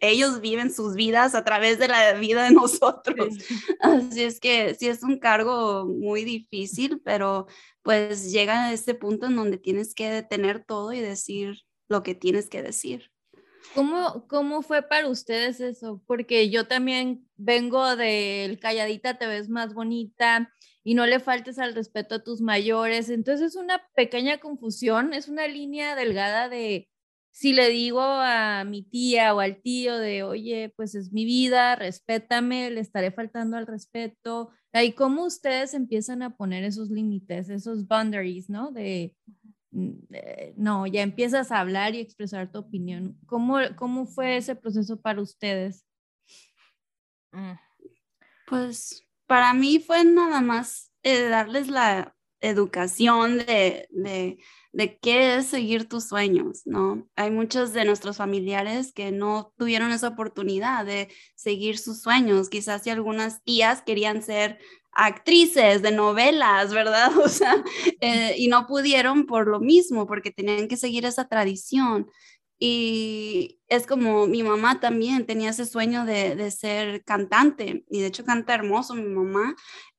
ellos viven sus vidas a través de la vida de nosotros. Así es que sí es un cargo muy difícil, pero pues llega a este punto en donde tienes que detener todo y decir, lo que tienes que decir. ¿Cómo, ¿Cómo fue para ustedes eso? Porque yo también vengo del calladita te ves más bonita y no le faltes al respeto a tus mayores. Entonces es una pequeña confusión, es una línea delgada de si le digo a mi tía o al tío de, oye, pues es mi vida, respétame, le estaré faltando al respeto. ¿Y cómo ustedes empiezan a poner esos límites, esos boundaries, ¿no? De, no, ya empiezas a hablar y expresar tu opinión. ¿Cómo, cómo fue ese proceso para ustedes? Mm. Pues para mí fue nada más eh, darles la educación de, de, de, qué es seguir tus sueños, ¿no? Hay muchos de nuestros familiares que no tuvieron esa oportunidad de seguir sus sueños. Quizás si algunas tías querían ser actrices de novelas, ¿verdad? O sea, eh, y no pudieron por lo mismo, porque tenían que seguir esa tradición. Y es como mi mamá también tenía ese sueño de, de ser cantante, y de hecho canta hermoso mi mamá,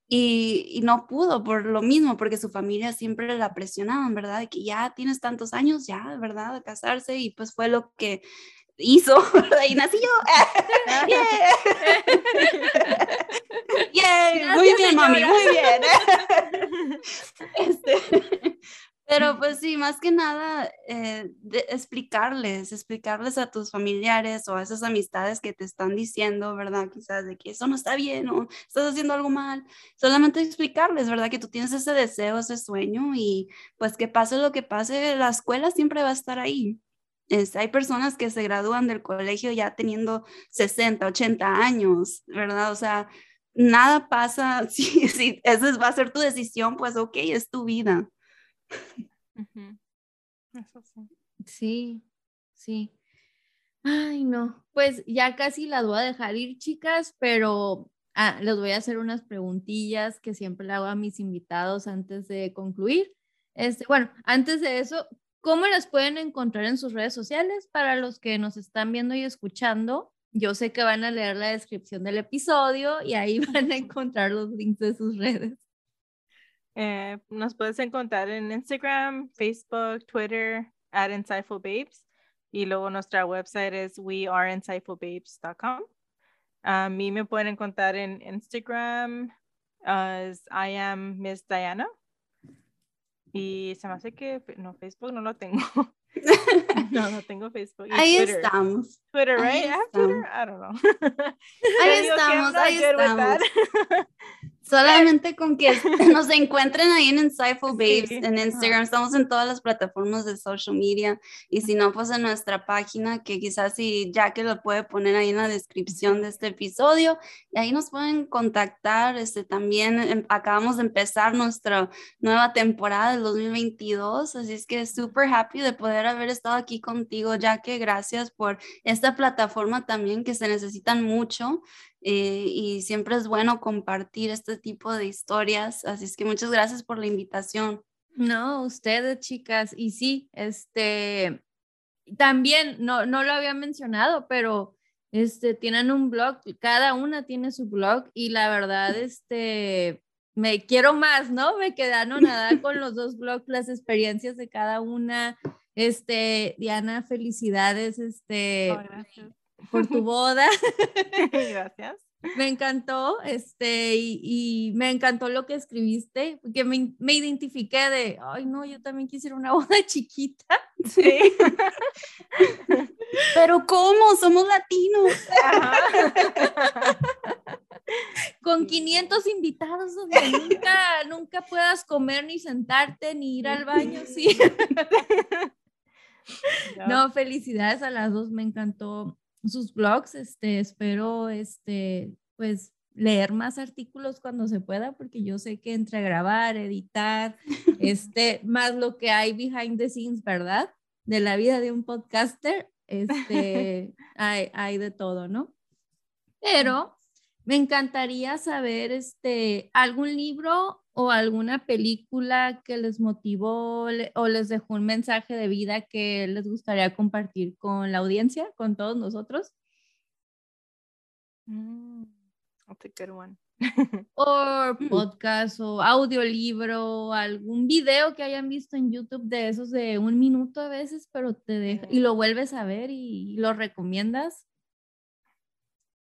y, y, no pudo por lo mismo, porque su familia siempre la presionaban, ¿verdad? Que ya tienes tantos años, ya, ¿verdad? De casarse, y pues fue lo que hizo, ¿verdad? Y nací yo. yeah. Muy bien, mami, muy bien. Este, pero pues sí, más que nada, eh, explicarles, explicarles a tus familiares o a esas amistades que te están diciendo, ¿verdad? Quizás de que eso no está bien o estás haciendo algo mal. Solamente explicarles, ¿verdad? Que tú tienes ese deseo, ese sueño y pues que pase lo que pase, la escuela siempre va a estar ahí hay personas que se gradúan del colegio ya teniendo 60, 80 años, ¿verdad? O sea, nada pasa, si, si esa va a ser tu decisión, pues ok, es tu vida. sí. Sí, Ay, no, pues ya casi las voy a dejar ir, chicas, pero ah, les voy a hacer unas preguntillas que siempre le hago a mis invitados antes de concluir. Este, bueno, antes de eso, ¿Cómo las pueden encontrar en sus redes sociales? Para los que nos están viendo y escuchando, yo sé que van a leer la descripción del episodio y ahí van a encontrar los links de sus redes. Eh, nos puedes encontrar en Instagram, Facebook, Twitter, at Insightful Babes. Y luego nuestra website es weareinsightfulbabes.com. A mí me pueden encontrar en Instagram as I am Miss Diana. Y se me hace que, no, Facebook no lo tengo. no, no tengo Facebook. ahí estamos. Twitter, right? Twitter? I don't know. ahí estamos, ahí estamos. Solamente con que nos encuentren ahí en Insightful Babes, en Instagram, estamos en todas las plataformas de social media y si no, pues en nuestra página, que quizás si ya que lo puede poner ahí en la descripción de este episodio, y ahí nos pueden contactar, este, también em, acabamos de empezar nuestra nueva temporada del 2022, así es que súper happy de poder haber estado aquí contigo, ya que gracias por esta plataforma también que se necesitan mucho eh, y siempre es bueno compartir este tipo de historias. Así es que muchas gracias por la invitación. No, ustedes chicas, y sí, este, también, no, no lo había mencionado, pero este, tienen un blog, cada una tiene su blog y la verdad, este, me quiero más, ¿no? Me quedaron nada con los dos blogs, las experiencias de cada una. Este, Diana, felicidades, este, por tu boda. Gracias. Me encantó, este, y, me encantó lo que escribiste, porque me, me, identifiqué de, ay, no, yo también quisiera una boda chiquita. Sí. Pero ¿cómo? Somos latinos. Con 500 invitados donde nunca, nunca puedas comer ni sentarte ni ir al baño, sí. No, felicidades a las dos, me encantó sus blogs, este, espero, este, pues, leer más artículos cuando se pueda, porque yo sé que entre grabar, editar, este, más lo que hay behind the scenes, ¿verdad? De la vida de un podcaster, este, hay, hay de todo, ¿no? Pero me encantaría saber, este, algún libro o alguna película que les motivó o les dejó un mensaje de vida que les gustaría compartir con la audiencia, con todos nosotros? Mm, I'll take one. o podcast o audiolibro, algún video que hayan visto en YouTube de esos de un minuto a veces, pero te deja y lo vuelves a ver y, y lo recomiendas.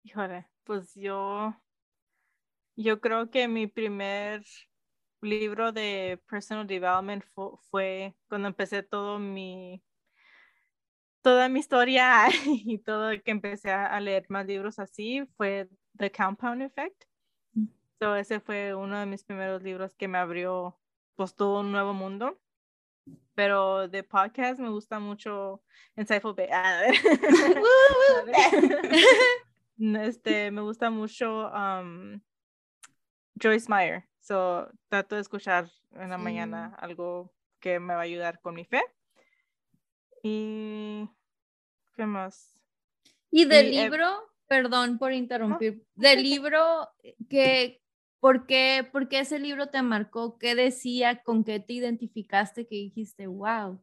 Híjole, pues yo, yo creo que mi primer libro de personal development fue, cuando empecé todo mi toda mi historia y todo que empecé a leer más libros así fue The Compound Effect. Mm. So ese fue uno de mis primeros libros que me abrió pues todo un nuevo mundo. Pero de podcast me gusta mucho Insightful Bay. este, me gusta mucho um, Joyce Meyer. So, trato de escuchar en la mañana algo que me va a ayudar con mi fe. Y, ¿qué más? Y del eh, libro, perdón por interrumpir, del libro que, ¿por qué, ¿por qué ese libro te marcó? ¿Qué decía? ¿Con qué te identificaste que dijiste, wow?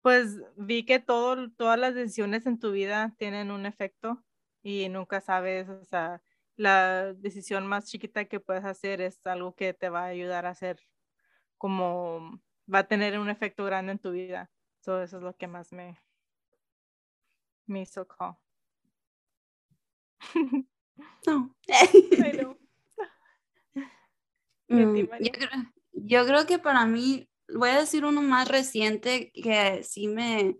Pues vi que todo, todas las decisiones en tu vida tienen un efecto y nunca sabes, o sea, la decisión más chiquita que puedes hacer es algo que te va a ayudar a hacer como va a tener un efecto grande en tu vida. eso es lo que más me, me hizo call. No. Mm, yo, creo, yo creo que para mí, voy a decir uno más reciente que sí me,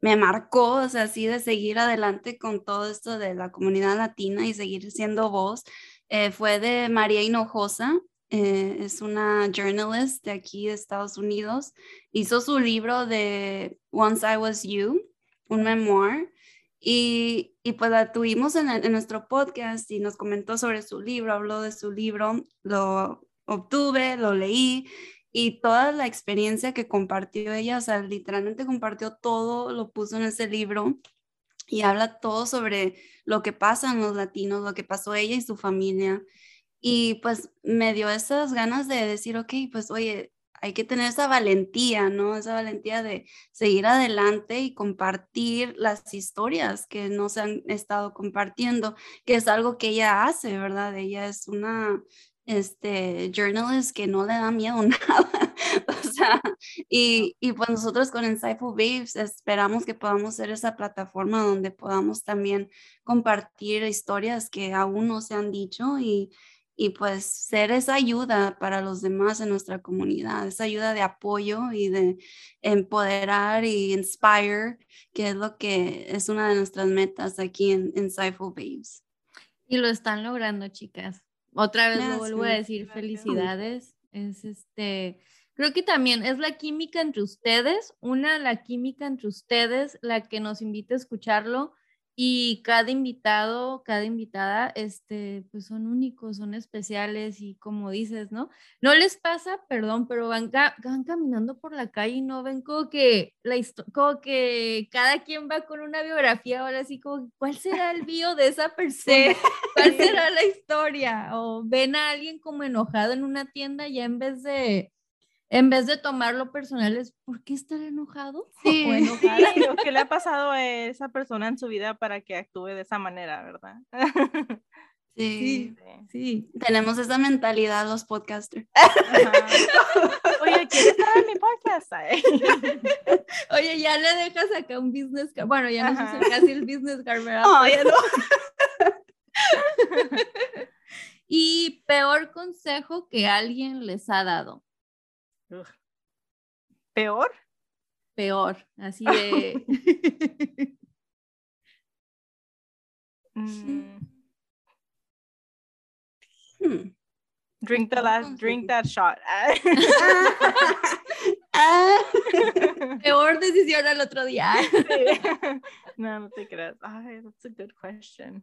me marcó, o sea, así de seguir adelante con todo esto de la comunidad latina y seguir siendo voz, eh, fue de María Hinojosa. Eh, es una journalist de aquí de Estados Unidos. Hizo su libro de Once I Was You, un memoir, y, y pues la tuvimos en, en nuestro podcast y nos comentó sobre su libro, habló de su libro, lo obtuve, lo leí y toda la experiencia que compartió ella, o sea, literalmente compartió todo, lo puso en ese libro y habla todo sobre lo que pasa en los latinos, lo que pasó ella y su familia. Y pues me dio esas ganas de decir, ok, pues oye, hay que tener esa valentía, ¿no? Esa valentía de seguir adelante y compartir las historias que no se han estado compartiendo, que es algo que ella hace, ¿verdad? Ella es una este, journalist que no le da miedo nada. o sea, y, y, pues nosotros con Insightful Babes esperamos que podamos ser esa plataforma donde podamos también compartir historias que aún no se han dicho y, y pues ser esa ayuda para los demás en nuestra comunidad, esa ayuda de apoyo y de empoderar y inspire, que es lo que es una de nuestras metas aquí en Insightful Babes. Y lo están logrando, chicas otra vez lo vuelvo a decir, felicidades. Es este, creo que también es la química entre ustedes, una, la química entre ustedes, la que nos invita a escucharlo y cada invitado, cada invitada, este, pues son únicos, son especiales y como dices, ¿no? No les pasa, perdón, pero van, van caminando por la calle y no ven como que, la como que cada quien va con una biografía, ahora así como, ¿cuál será el bio de esa persona? ¿Cuál será la historia? O ven a alguien como enojado en una tienda ya en vez de en vez de tomarlo personal, es ¿por qué estar enojado? Sí, o qué le ha pasado a esa persona en su vida para que actúe de esa manera, ¿verdad? Sí, sí, Tenemos esa mentalidad los podcasters. Oye, ¿quieres estar en mi podcast? Oye, ya le dejas acá un business card. Bueno, ya no sé casi el business card, ¿verdad? No, ya no. y peor consejo que alguien les ha dado. ¿Peor? Peor, así de... Mm. Hmm. Drink the last, drink that shot. Peor decisión al otro día. No, no te creas. Ay, that's a good question.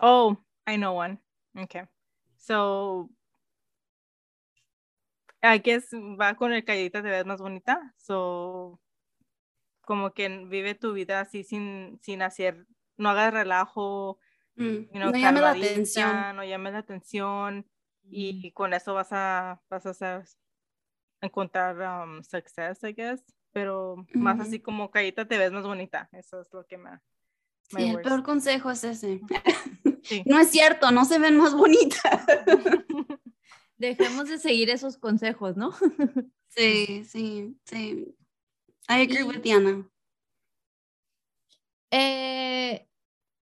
Oh, I know one. Okay. So I guess va con el calladita te ves más bonita. So, como que vive tu vida así sin, sin hacer, no hagas relajo, mm, no llame la atención. No llame la atención y con eso vas a, vas a hacer, encontrar um, success, I guess. Pero más así como calladita te ves más bonita. Eso es lo que me... Sí, el peor consejo es ese. No es cierto, no se ven más bonitas. dejemos de seguir esos consejos, ¿no? sí, sí, sí. I agree with Diana. Eh,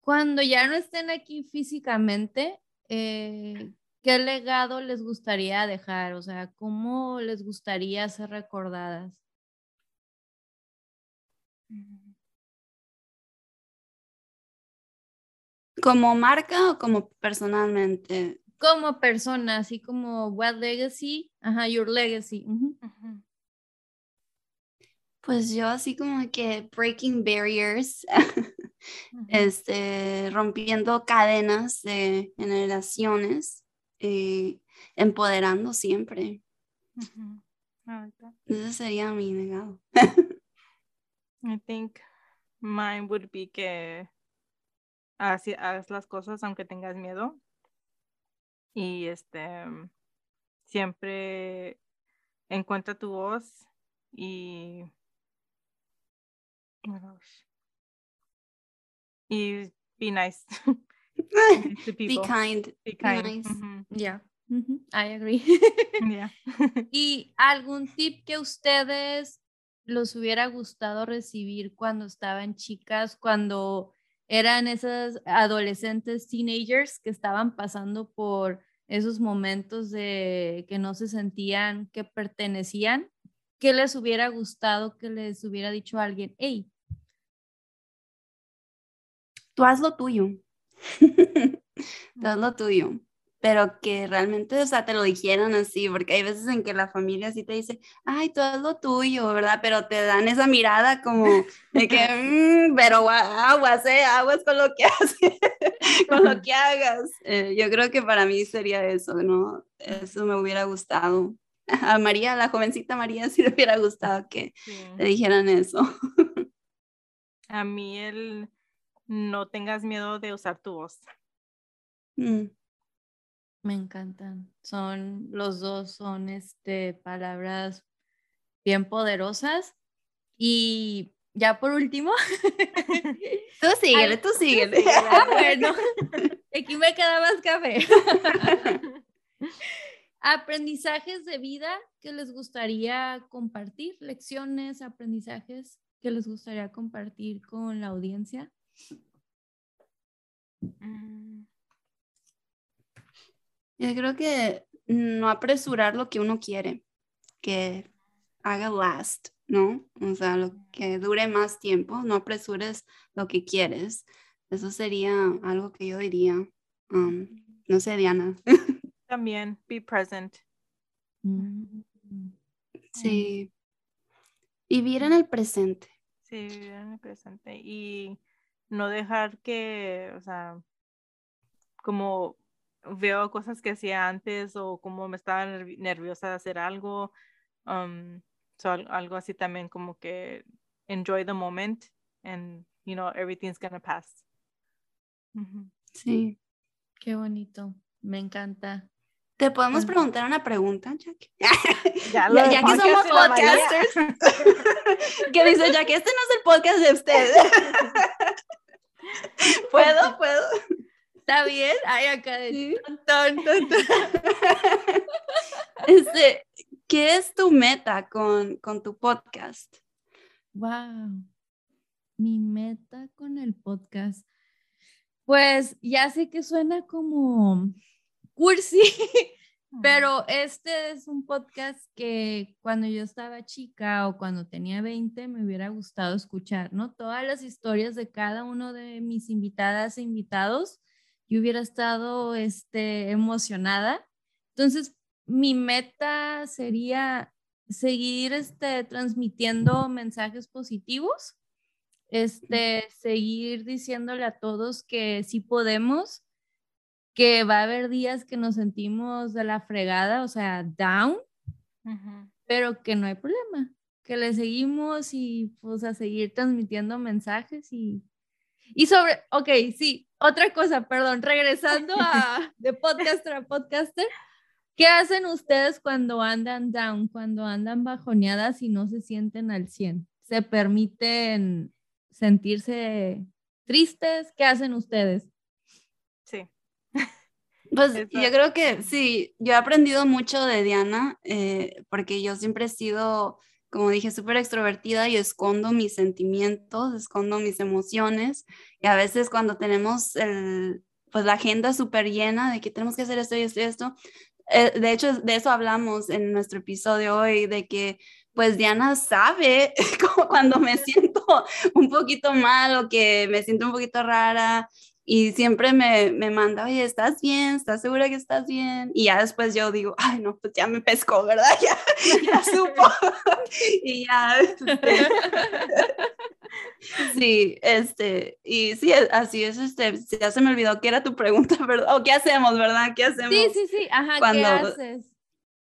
cuando ya no estén aquí físicamente, eh, ¿qué legado les gustaría dejar? O sea, ¿cómo les gustaría ser recordadas? ¿Como marca o como personalmente? Como persona, así como what legacy, ajá, your legacy. Pues yo así como que breaking barriers, este, rompiendo cadenas de generaciones, eh, empoderando siempre. Ese sería mi legado. I think mine would be que hagas las cosas aunque tengas miedo y este siempre encuentra tu voz y y be nice. Be kind. Be kind. nice. yeah. I agree. Yeah. y algún tip que ustedes los hubiera gustado recibir cuando estaban chicas cuando eran esas adolescentes, teenagers que estaban pasando por esos momentos de que no se sentían que pertenecían, ¿qué les hubiera gustado que les hubiera dicho alguien? Hey, tú haz lo tuyo. tú haz lo tuyo pero que realmente, o sea, te lo dijeran así, porque hay veces en que la familia así te dice, ay, todo es lo tuyo, ¿verdad? Pero te dan esa mirada como de que, mm, pero aguas, ¿eh? Aguas con lo que haces, con lo que hagas. Eh, yo creo que para mí sería eso, ¿no? Eso me hubiera gustado. A María, la jovencita María, sí le hubiera gustado que te dijeran eso. A mí el no tengas miedo de usar tu voz. Mm. Me encantan. Son los dos, son este, palabras bien poderosas. Y ya por último. tú síguele, tú síguele. Ah, bueno, aquí me queda más café. aprendizajes de vida que les gustaría compartir, lecciones, aprendizajes que les gustaría compartir con la audiencia. Mm. Yo creo que no apresurar lo que uno quiere, que haga last, ¿no? O sea, lo que dure más tiempo, no apresures lo que quieres. Eso sería algo que yo diría. Um, no sé, Diana. También, be present. Sí. Vivir en el presente. Sí, vivir en el presente. Y no dejar que, o sea, como veo cosas que hacía antes o como me estaba nerviosa de hacer algo, um, algo así también como que enjoy the moment and, you know, everything's gonna pass. Sí. Qué bonito. Me encanta. ¿Te podemos preguntar una pregunta, Jack? Ya, que somos podcasters. que dice Jack, este no es el podcast de ustedes. ¿Puedo? ¿Puedo? ¿Está bien? Ay, acá de este, ¿Qué es tu meta con, con tu podcast? Wow. Mi meta con el podcast. Pues ya sé que suena como cursi, pero este es un podcast que cuando yo estaba chica o cuando tenía 20 me hubiera gustado escuchar, ¿no? Todas las historias de cada uno de mis invitadas e invitados, yo hubiera estado este, emocionada. Entonces, mi meta sería seguir este, transmitiendo mensajes positivos, este, seguir diciéndole a todos que sí podemos, que va a haber días que nos sentimos de la fregada, o sea, down, pero que no hay problema, que le seguimos y pues a seguir transmitiendo mensajes y, y sobre, ok, sí, otra cosa, perdón, regresando a de podcaster a podcaster, ¿qué hacen ustedes cuando andan down, cuando andan bajoneadas y no se sienten al 100? ¿Se permiten sentirse tristes? ¿Qué hacen ustedes? Pues yo creo que sí, yo he aprendido mucho de Diana, eh, porque yo siempre he sido, como dije, súper extrovertida y escondo mis sentimientos, escondo mis emociones. Y a veces cuando tenemos el, pues la agenda súper llena de que tenemos que hacer esto y esto esto, eh, de hecho, de eso hablamos en nuestro episodio hoy, de que pues Diana sabe cuando me siento un poquito mal o que me siento un poquito rara y siempre me, me, manda, oye, ¿estás bien? ¿Estás segura que estás bien? Y ya después yo digo, ay, no, pues ya me pescó, ¿verdad? Ya, ya supo. y ya. Este, sí, este, y sí, así es, este, ya se me olvidó que era tu pregunta, ¿verdad? O qué hacemos, ¿verdad? ¿Qué hacemos? Sí, sí, sí, ajá, ¿qué haces?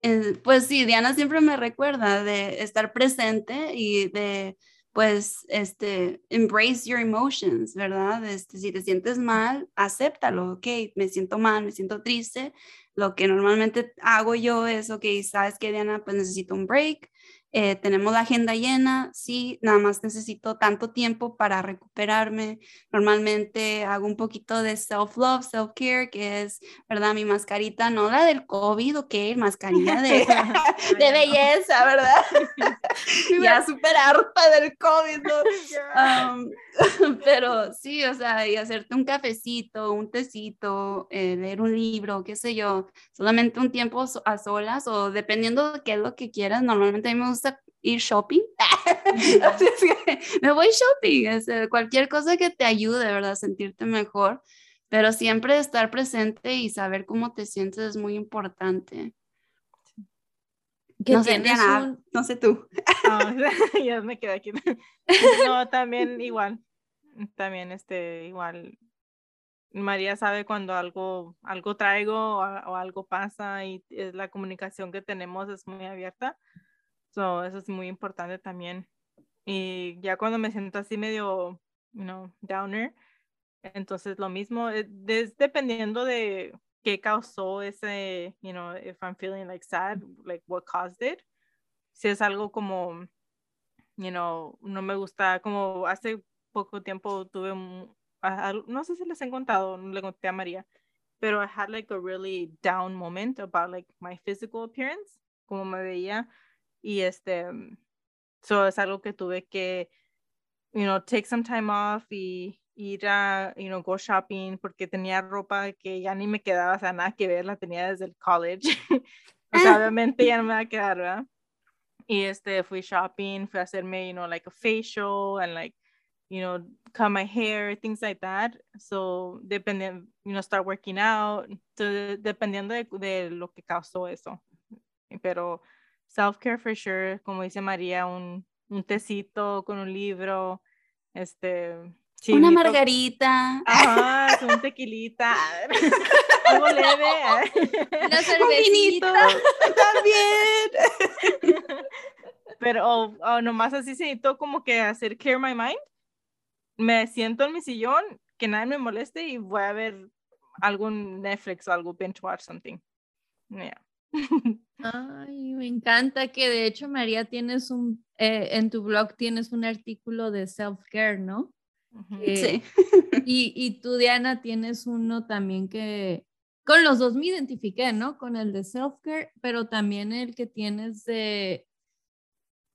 Eh, pues sí, Diana siempre me recuerda de estar presente y de pues, este, embrace your emotions, ¿verdad? Este, si te sientes mal, acéptalo, ok, me siento mal, me siento triste. Lo que normalmente hago yo es, ok, sabes que Diana, pues necesito un break, eh, tenemos la agenda llena, sí, nada más necesito tanto tiempo para recuperarme. Normalmente hago un poquito de self-love, self-care, que es, ¿verdad? Mi mascarita, no la del COVID, ok, mascarilla de, de belleza, ¿verdad? ya súper harta del COVID, pero sí, o sea, y hacerte un cafecito, un tecito, eh, leer un libro, qué sé yo, solamente un tiempo a solas o dependiendo de qué es lo que quieras, normalmente a mí me gusta ir shopping. me voy shopping, cualquier cosa que te ayude, ¿verdad? A sentirte mejor, pero siempre estar presente y saber cómo te sientes es muy importante. No sé, no sé tú. ya me quedé aquí. No, también igual, también este, igual. María sabe cuando algo, algo traigo o, o algo pasa y es la comunicación que tenemos es muy abierta So, eso es muy importante también. Y ya cuando me siento así medio, you know, downer, entonces lo mismo, es, dependiendo de qué causó ese, you know, if I'm feeling like sad, like what caused it. Si es algo como, you know, no me gusta, como hace poco tiempo tuve un, no sé si les he contado, no le conté a María, pero I had like a really down moment about like my physical appearance, como me veía y este, eso es algo que tuve que, you know, take some time off y ir a, you know, go shopping porque tenía ropa que ya ni me quedaba, o sea, nada que ver, la tenía desde el college. o sea, obviamente ya no me va a quedar, ¿verdad? Y este, fui shopping, fui a hacerme, you know, like a facial and like, you know, cut my hair, things like that. So, dependiendo, you know, start working out. So, dependiendo de, de lo que causó eso. Pero self-care for sure, como dice María, un, un tecito con un libro, este... Una margarita. Ajá, un tequilita. Algo leve. Una cervecita. También. Pero nomás así se necesito como que hacer clear my mind. Me siento en mi sillón, que nadie me moleste y voy a ver algún Netflix o algo, binge watch something. Yeah. Ay, me encanta que de hecho María tienes un, eh, en tu blog tienes un artículo de self-care, ¿no? Sí. Y, y tú, Diana, tienes uno también que, con los dos me identifiqué, ¿no? Con el de self-care, pero también el que tienes de,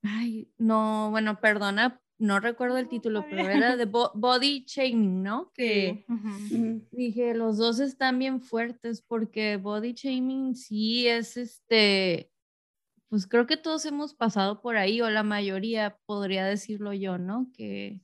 ay, no, bueno, perdona no recuerdo el título, pero era de Body Shaming, ¿no? Que dije, los dos están bien fuertes porque Body Shaming sí es este, pues creo que todos hemos pasado por ahí, o la mayoría podría decirlo yo, ¿no? Que...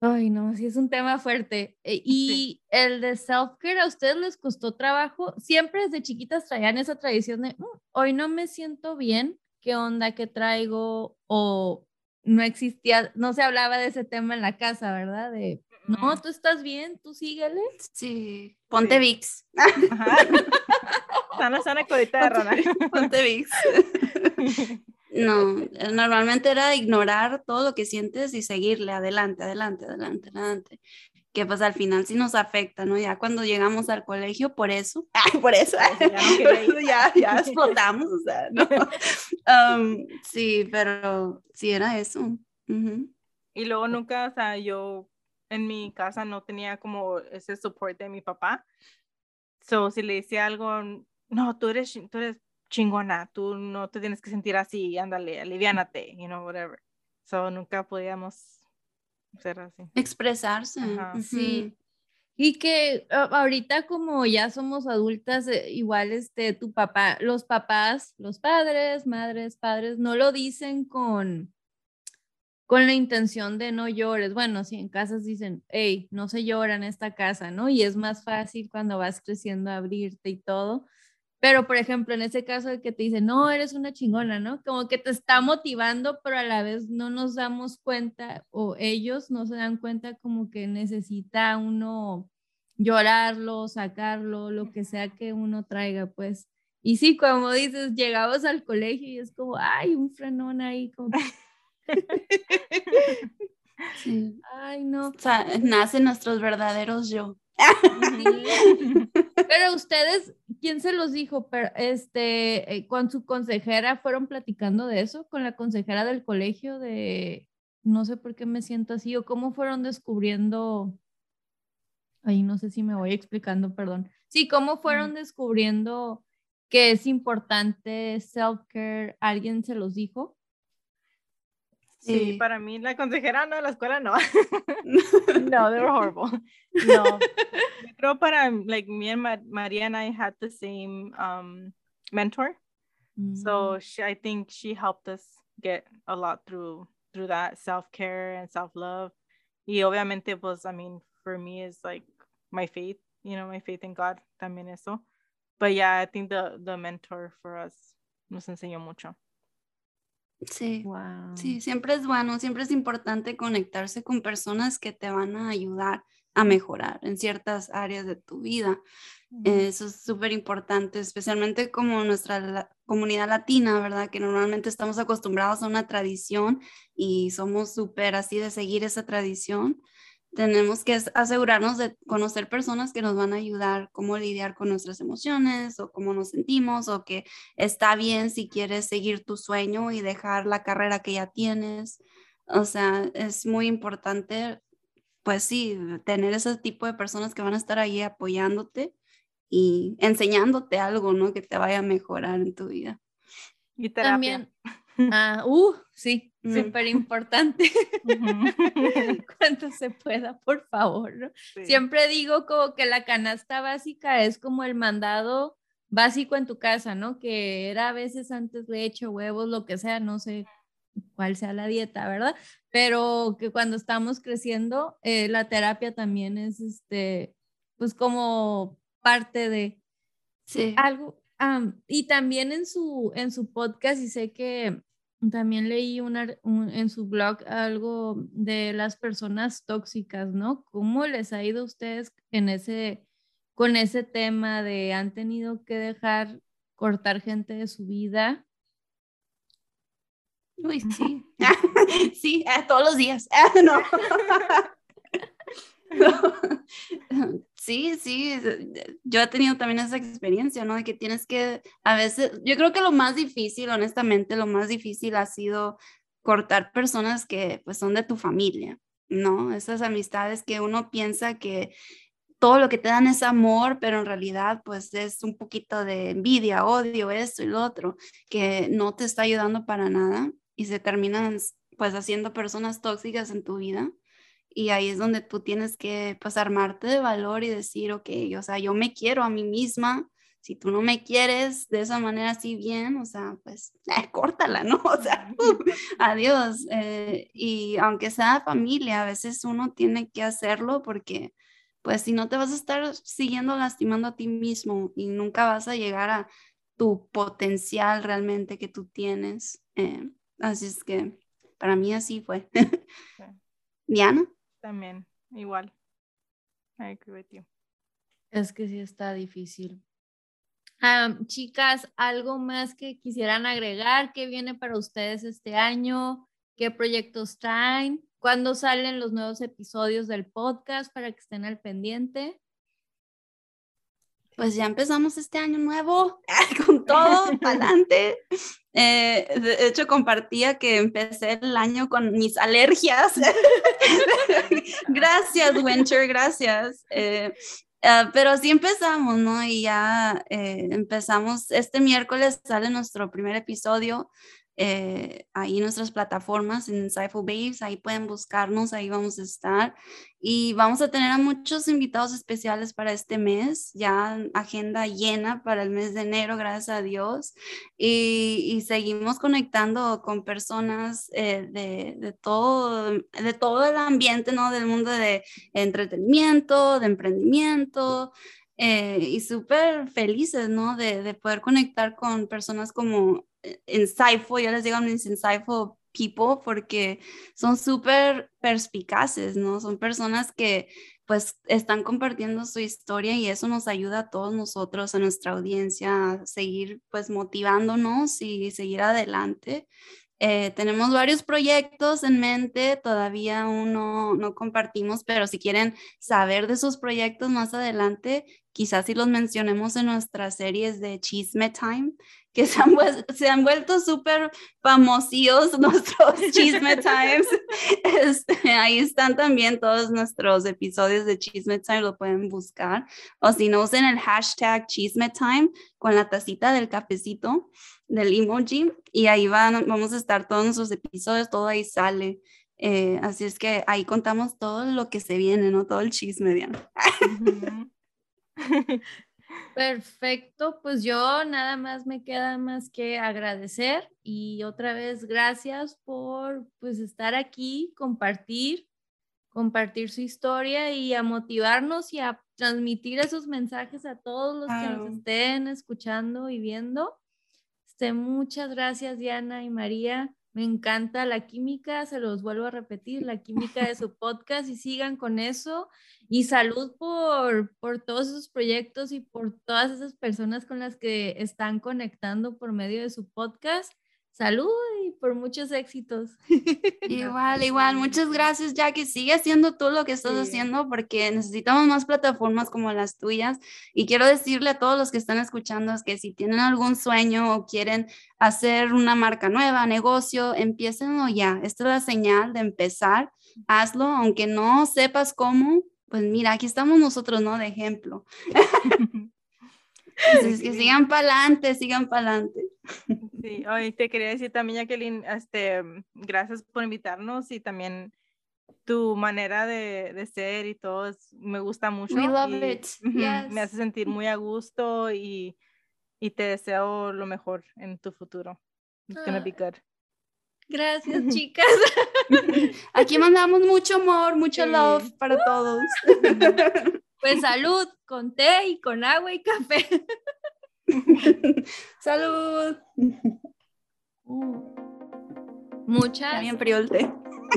Ay, no, sí es un tema fuerte. E, y el de self-care, ¿a ustedes les costó trabajo? Siempre desde chiquitas traían esa tradición de, mm, hoy no me siento bien, ¿qué onda que traigo? O no existía, no se hablaba de ese tema en la casa, ¿verdad? De, no, tú estás bien, tú síguele. Sí, ponte VIX. Sana, sana, codita de rana. Ponte VIX. No, normalmente era ignorar todo lo que sientes y seguirle adelante, adelante, adelante, adelante que pues al final sí nos afecta, ¿no? Ya cuando llegamos al colegio, por eso, por eso, ya, ya, explotamos, o sea, ¿no? Um, sí, pero sí era eso. Y luego nunca, o sea, yo en mi casa no tenía como ese soporte de mi papá. So, si le decía algo, no, tú eres, tú eres chingona, tú no te tienes que sentir así, ándale, aliviánate, you know, whatever. So, nunca podíamos Expresarse. Sí. Y que ahorita como ya somos adultas, eh, igual este, tu papá, los papás, los padres, madres, padres, no lo dicen con, con la intención de no llores. Bueno, si en casas dicen, hey, no se llora en esta casa, ¿no? Y es más fácil cuando vas creciendo abrirte y todo. Pero, por ejemplo, en ese caso de que te dice, no, eres una chingona, ¿no? Como que te está motivando, pero a la vez no nos damos cuenta o ellos no se dan cuenta como que necesita uno llorarlo, sacarlo, lo que sea que uno traiga, pues. Y sí, como dices, llegamos al colegio y es como, ay, un frenón ahí. Como... sí. Ay, no. O sea, nacen nuestros verdaderos yo. Pero ustedes, ¿quién se los dijo? Pero, este, eh, con su consejera fueron platicando de eso, con la consejera del colegio de, no sé por qué me siento así, o cómo fueron descubriendo, ahí no sé si me voy explicando, perdón. Sí, cómo fueron descubriendo que es importante self-care, ¿alguien se los dijo? Sí, para mí la consejera no, la escuela no. no, they were horrible. No, creo para, like, me and Maria and I had the same um, mentor. So mm. she, I think she helped us get a lot through through that self-care and self-love. Y obviamente, pues, I mean, for me is like my faith, you know, my faith in God también eso. But yeah, I think the, the mentor for us nos enseñó mucho. Sí, sí, siempre es bueno, siempre es importante conectarse con personas que te van a ayudar a mejorar en ciertas áreas de tu vida. Eso es súper importante, especialmente como nuestra comunidad latina, ¿verdad? Que normalmente estamos acostumbrados a una tradición y somos súper así de seguir esa tradición tenemos que asegurarnos de conocer personas que nos van a ayudar cómo lidiar con nuestras emociones o cómo nos sentimos o que está bien si quieres seguir tu sueño y dejar la carrera que ya tienes. O sea, es muy importante, pues sí, tener ese tipo de personas que van a estar ahí apoyándote y enseñándote algo, ¿no? Que te vaya a mejorar en tu vida. Y También, Ah, uh, sí, súper importante. Cuanto se pueda, por favor. Siempre digo como que la canasta básica es como el mandado básico en tu casa, ¿no? Que era a veces antes leche, huevos, lo que sea, no sé cuál sea la dieta, ¿verdad? Pero que cuando estamos creciendo, eh, la terapia también es, este, pues como parte de sí. algo. y también en su, en su podcast, y sé que también leí una, en su blog algo de las personas tóxicas, ¿no? ¿Cómo les ha ido a ustedes en ese, con ese tema de han tenido que dejar cortar gente de su vida? Uy, sí. sí, eh, todos los días. no. Sí, sí, yo he tenido también esa experiencia, ¿no? De que tienes que, a veces, yo creo que lo más difícil, honestamente, lo más difícil ha sido cortar personas que pues son de tu familia, ¿no? Esas amistades que uno piensa que todo lo que te dan es amor, pero en realidad pues es un poquito de envidia, odio, esto y lo otro, que no te está ayudando para nada y se terminan pues haciendo personas tóxicas en tu vida. Y ahí es donde tú tienes que pues armarte de valor y decir, ok, o sea, yo me quiero a mí misma, si tú no me quieres de esa manera así bien, o sea, pues eh, córtala, ¿no? O sea, adiós. Eh, y aunque sea familia, a veces uno tiene que hacerlo porque pues si no te vas a estar siguiendo lastimando a ti mismo y nunca vas a llegar a tu potencial realmente que tú tienes. Eh, así es que para mí así fue. Diana. También, igual. I agree with you. Es que sí está difícil. chicas, ¿algo más que quisieran agregar? ¿Qué viene para ustedes este año? ¿Qué proyectos traen? ¿Cuándo salen los nuevos episodios del podcast para que estén al pendiente? Pues ya empezamos este año nuevo con todo para adelante. Eh, de hecho, compartía que empecé el año con mis alergias. gracias, Winter, gracias. Eh, ah, pero así empezamos, ¿no? Y ya eh, empezamos, este miércoles sale nuestro primer episodio eh, ahí nuestras plataformas en Insightful Babes, ahí pueden buscarnos, ahí vamos a estar. Y vamos a tener a muchos invitados especiales para este mes, ya agenda llena para el mes de enero, gracias a Dios. Y, seguimos conectando con personas eh, de, de, todo, de todo el ambiente, ¿no? Del mundo de entretenimiento, de emprendimiento. Eh, y súper felices, ¿no? De, de, poder conectar con personas como insightful, yo les digo mis insightful people porque son súper perspicaces, ¿no? Son personas que pues están compartiendo su historia y eso nos ayuda a todos nosotros, a nuestra audiencia, a seguir pues motivándonos y seguir adelante. Eh, tenemos varios proyectos en mente, todavía uno no compartimos, pero si quieren saber de esos proyectos más adelante, quizás si los mencionemos en nuestras series de Chisme Time, que se han, se han vuelto súper famosos nuestros Chisme Times. Este, ahí están también todos nuestros episodios de Chisme Time, lo pueden buscar. O si no, usen el hashtag Chisme Time con la tacita del cafecito del emoji y ahí van, vamos a estar todos nuestros episodios, todo ahí sale. Eh, así es que ahí contamos todo lo que se viene, ¿no? Todo el chisme, Diana. Perfecto, pues yo nada más me queda más que agradecer y otra vez gracias por pues estar aquí, compartir, compartir su historia y a motivarnos y a transmitir esos mensajes a todos los que nos estén escuchando y viendo. Este, muchas gracias Diana y María. Me encanta la química, se los vuelvo a repetir, la química de su podcast y sigan con eso. Y salud por, por todos esos proyectos y por todas esas personas con las que están conectando por medio de su podcast. Salud y por muchos éxitos. Igual, igual. Muchas gracias, Jackie. Sigue haciendo tú lo que estás haciendo porque necesitamos más plataformas como las tuyas. Y quiero decirle a todos los que están escuchando que si tienen algún sueño o quieren hacer una marca nueva, negocio, empiecenlo ya. Esta es la señal de empezar. Hazlo, aunque no sepas cómo, pues mira, aquí estamos nosotros, ¿no? De ejemplo. Entonces, que sigan para adelante, sigan para adelante. Sí, hoy te quería decir también, Jacqueline, este, gracias por invitarnos y también tu manera de, de ser y todo me gusta mucho. We love it. Me hace sentir muy a gusto y, y, te deseo lo mejor en tu futuro. It's gonna be good. Gracias, chicas. Aquí mandamos mucho amor, mucho love para todos. Pues salud, con té y con agua y café. Salud. Muchas. El té.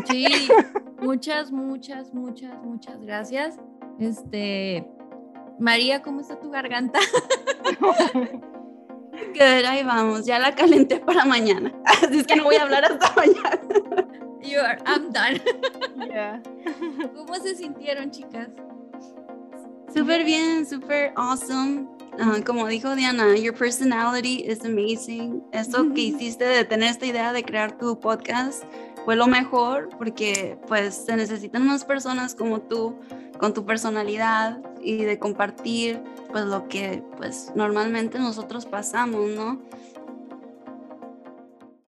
Sí, muchas, muchas, muchas, muchas gracias. Este, María, ¿cómo está tu garganta? Good, ahí vamos, ya la calenté para mañana. Así es que no voy a hablar hasta mañana. You are, I'm done. Yeah. ¿Cómo se sintieron, chicas? Súper bien, súper awesome. Ah, como dijo Diana, your personality is amazing. Esto que hiciste de tener esta idea de crear tu podcast fue lo mejor porque pues se necesitan más personas como tú con tu personalidad y de compartir pues lo que pues normalmente nosotros pasamos, ¿no?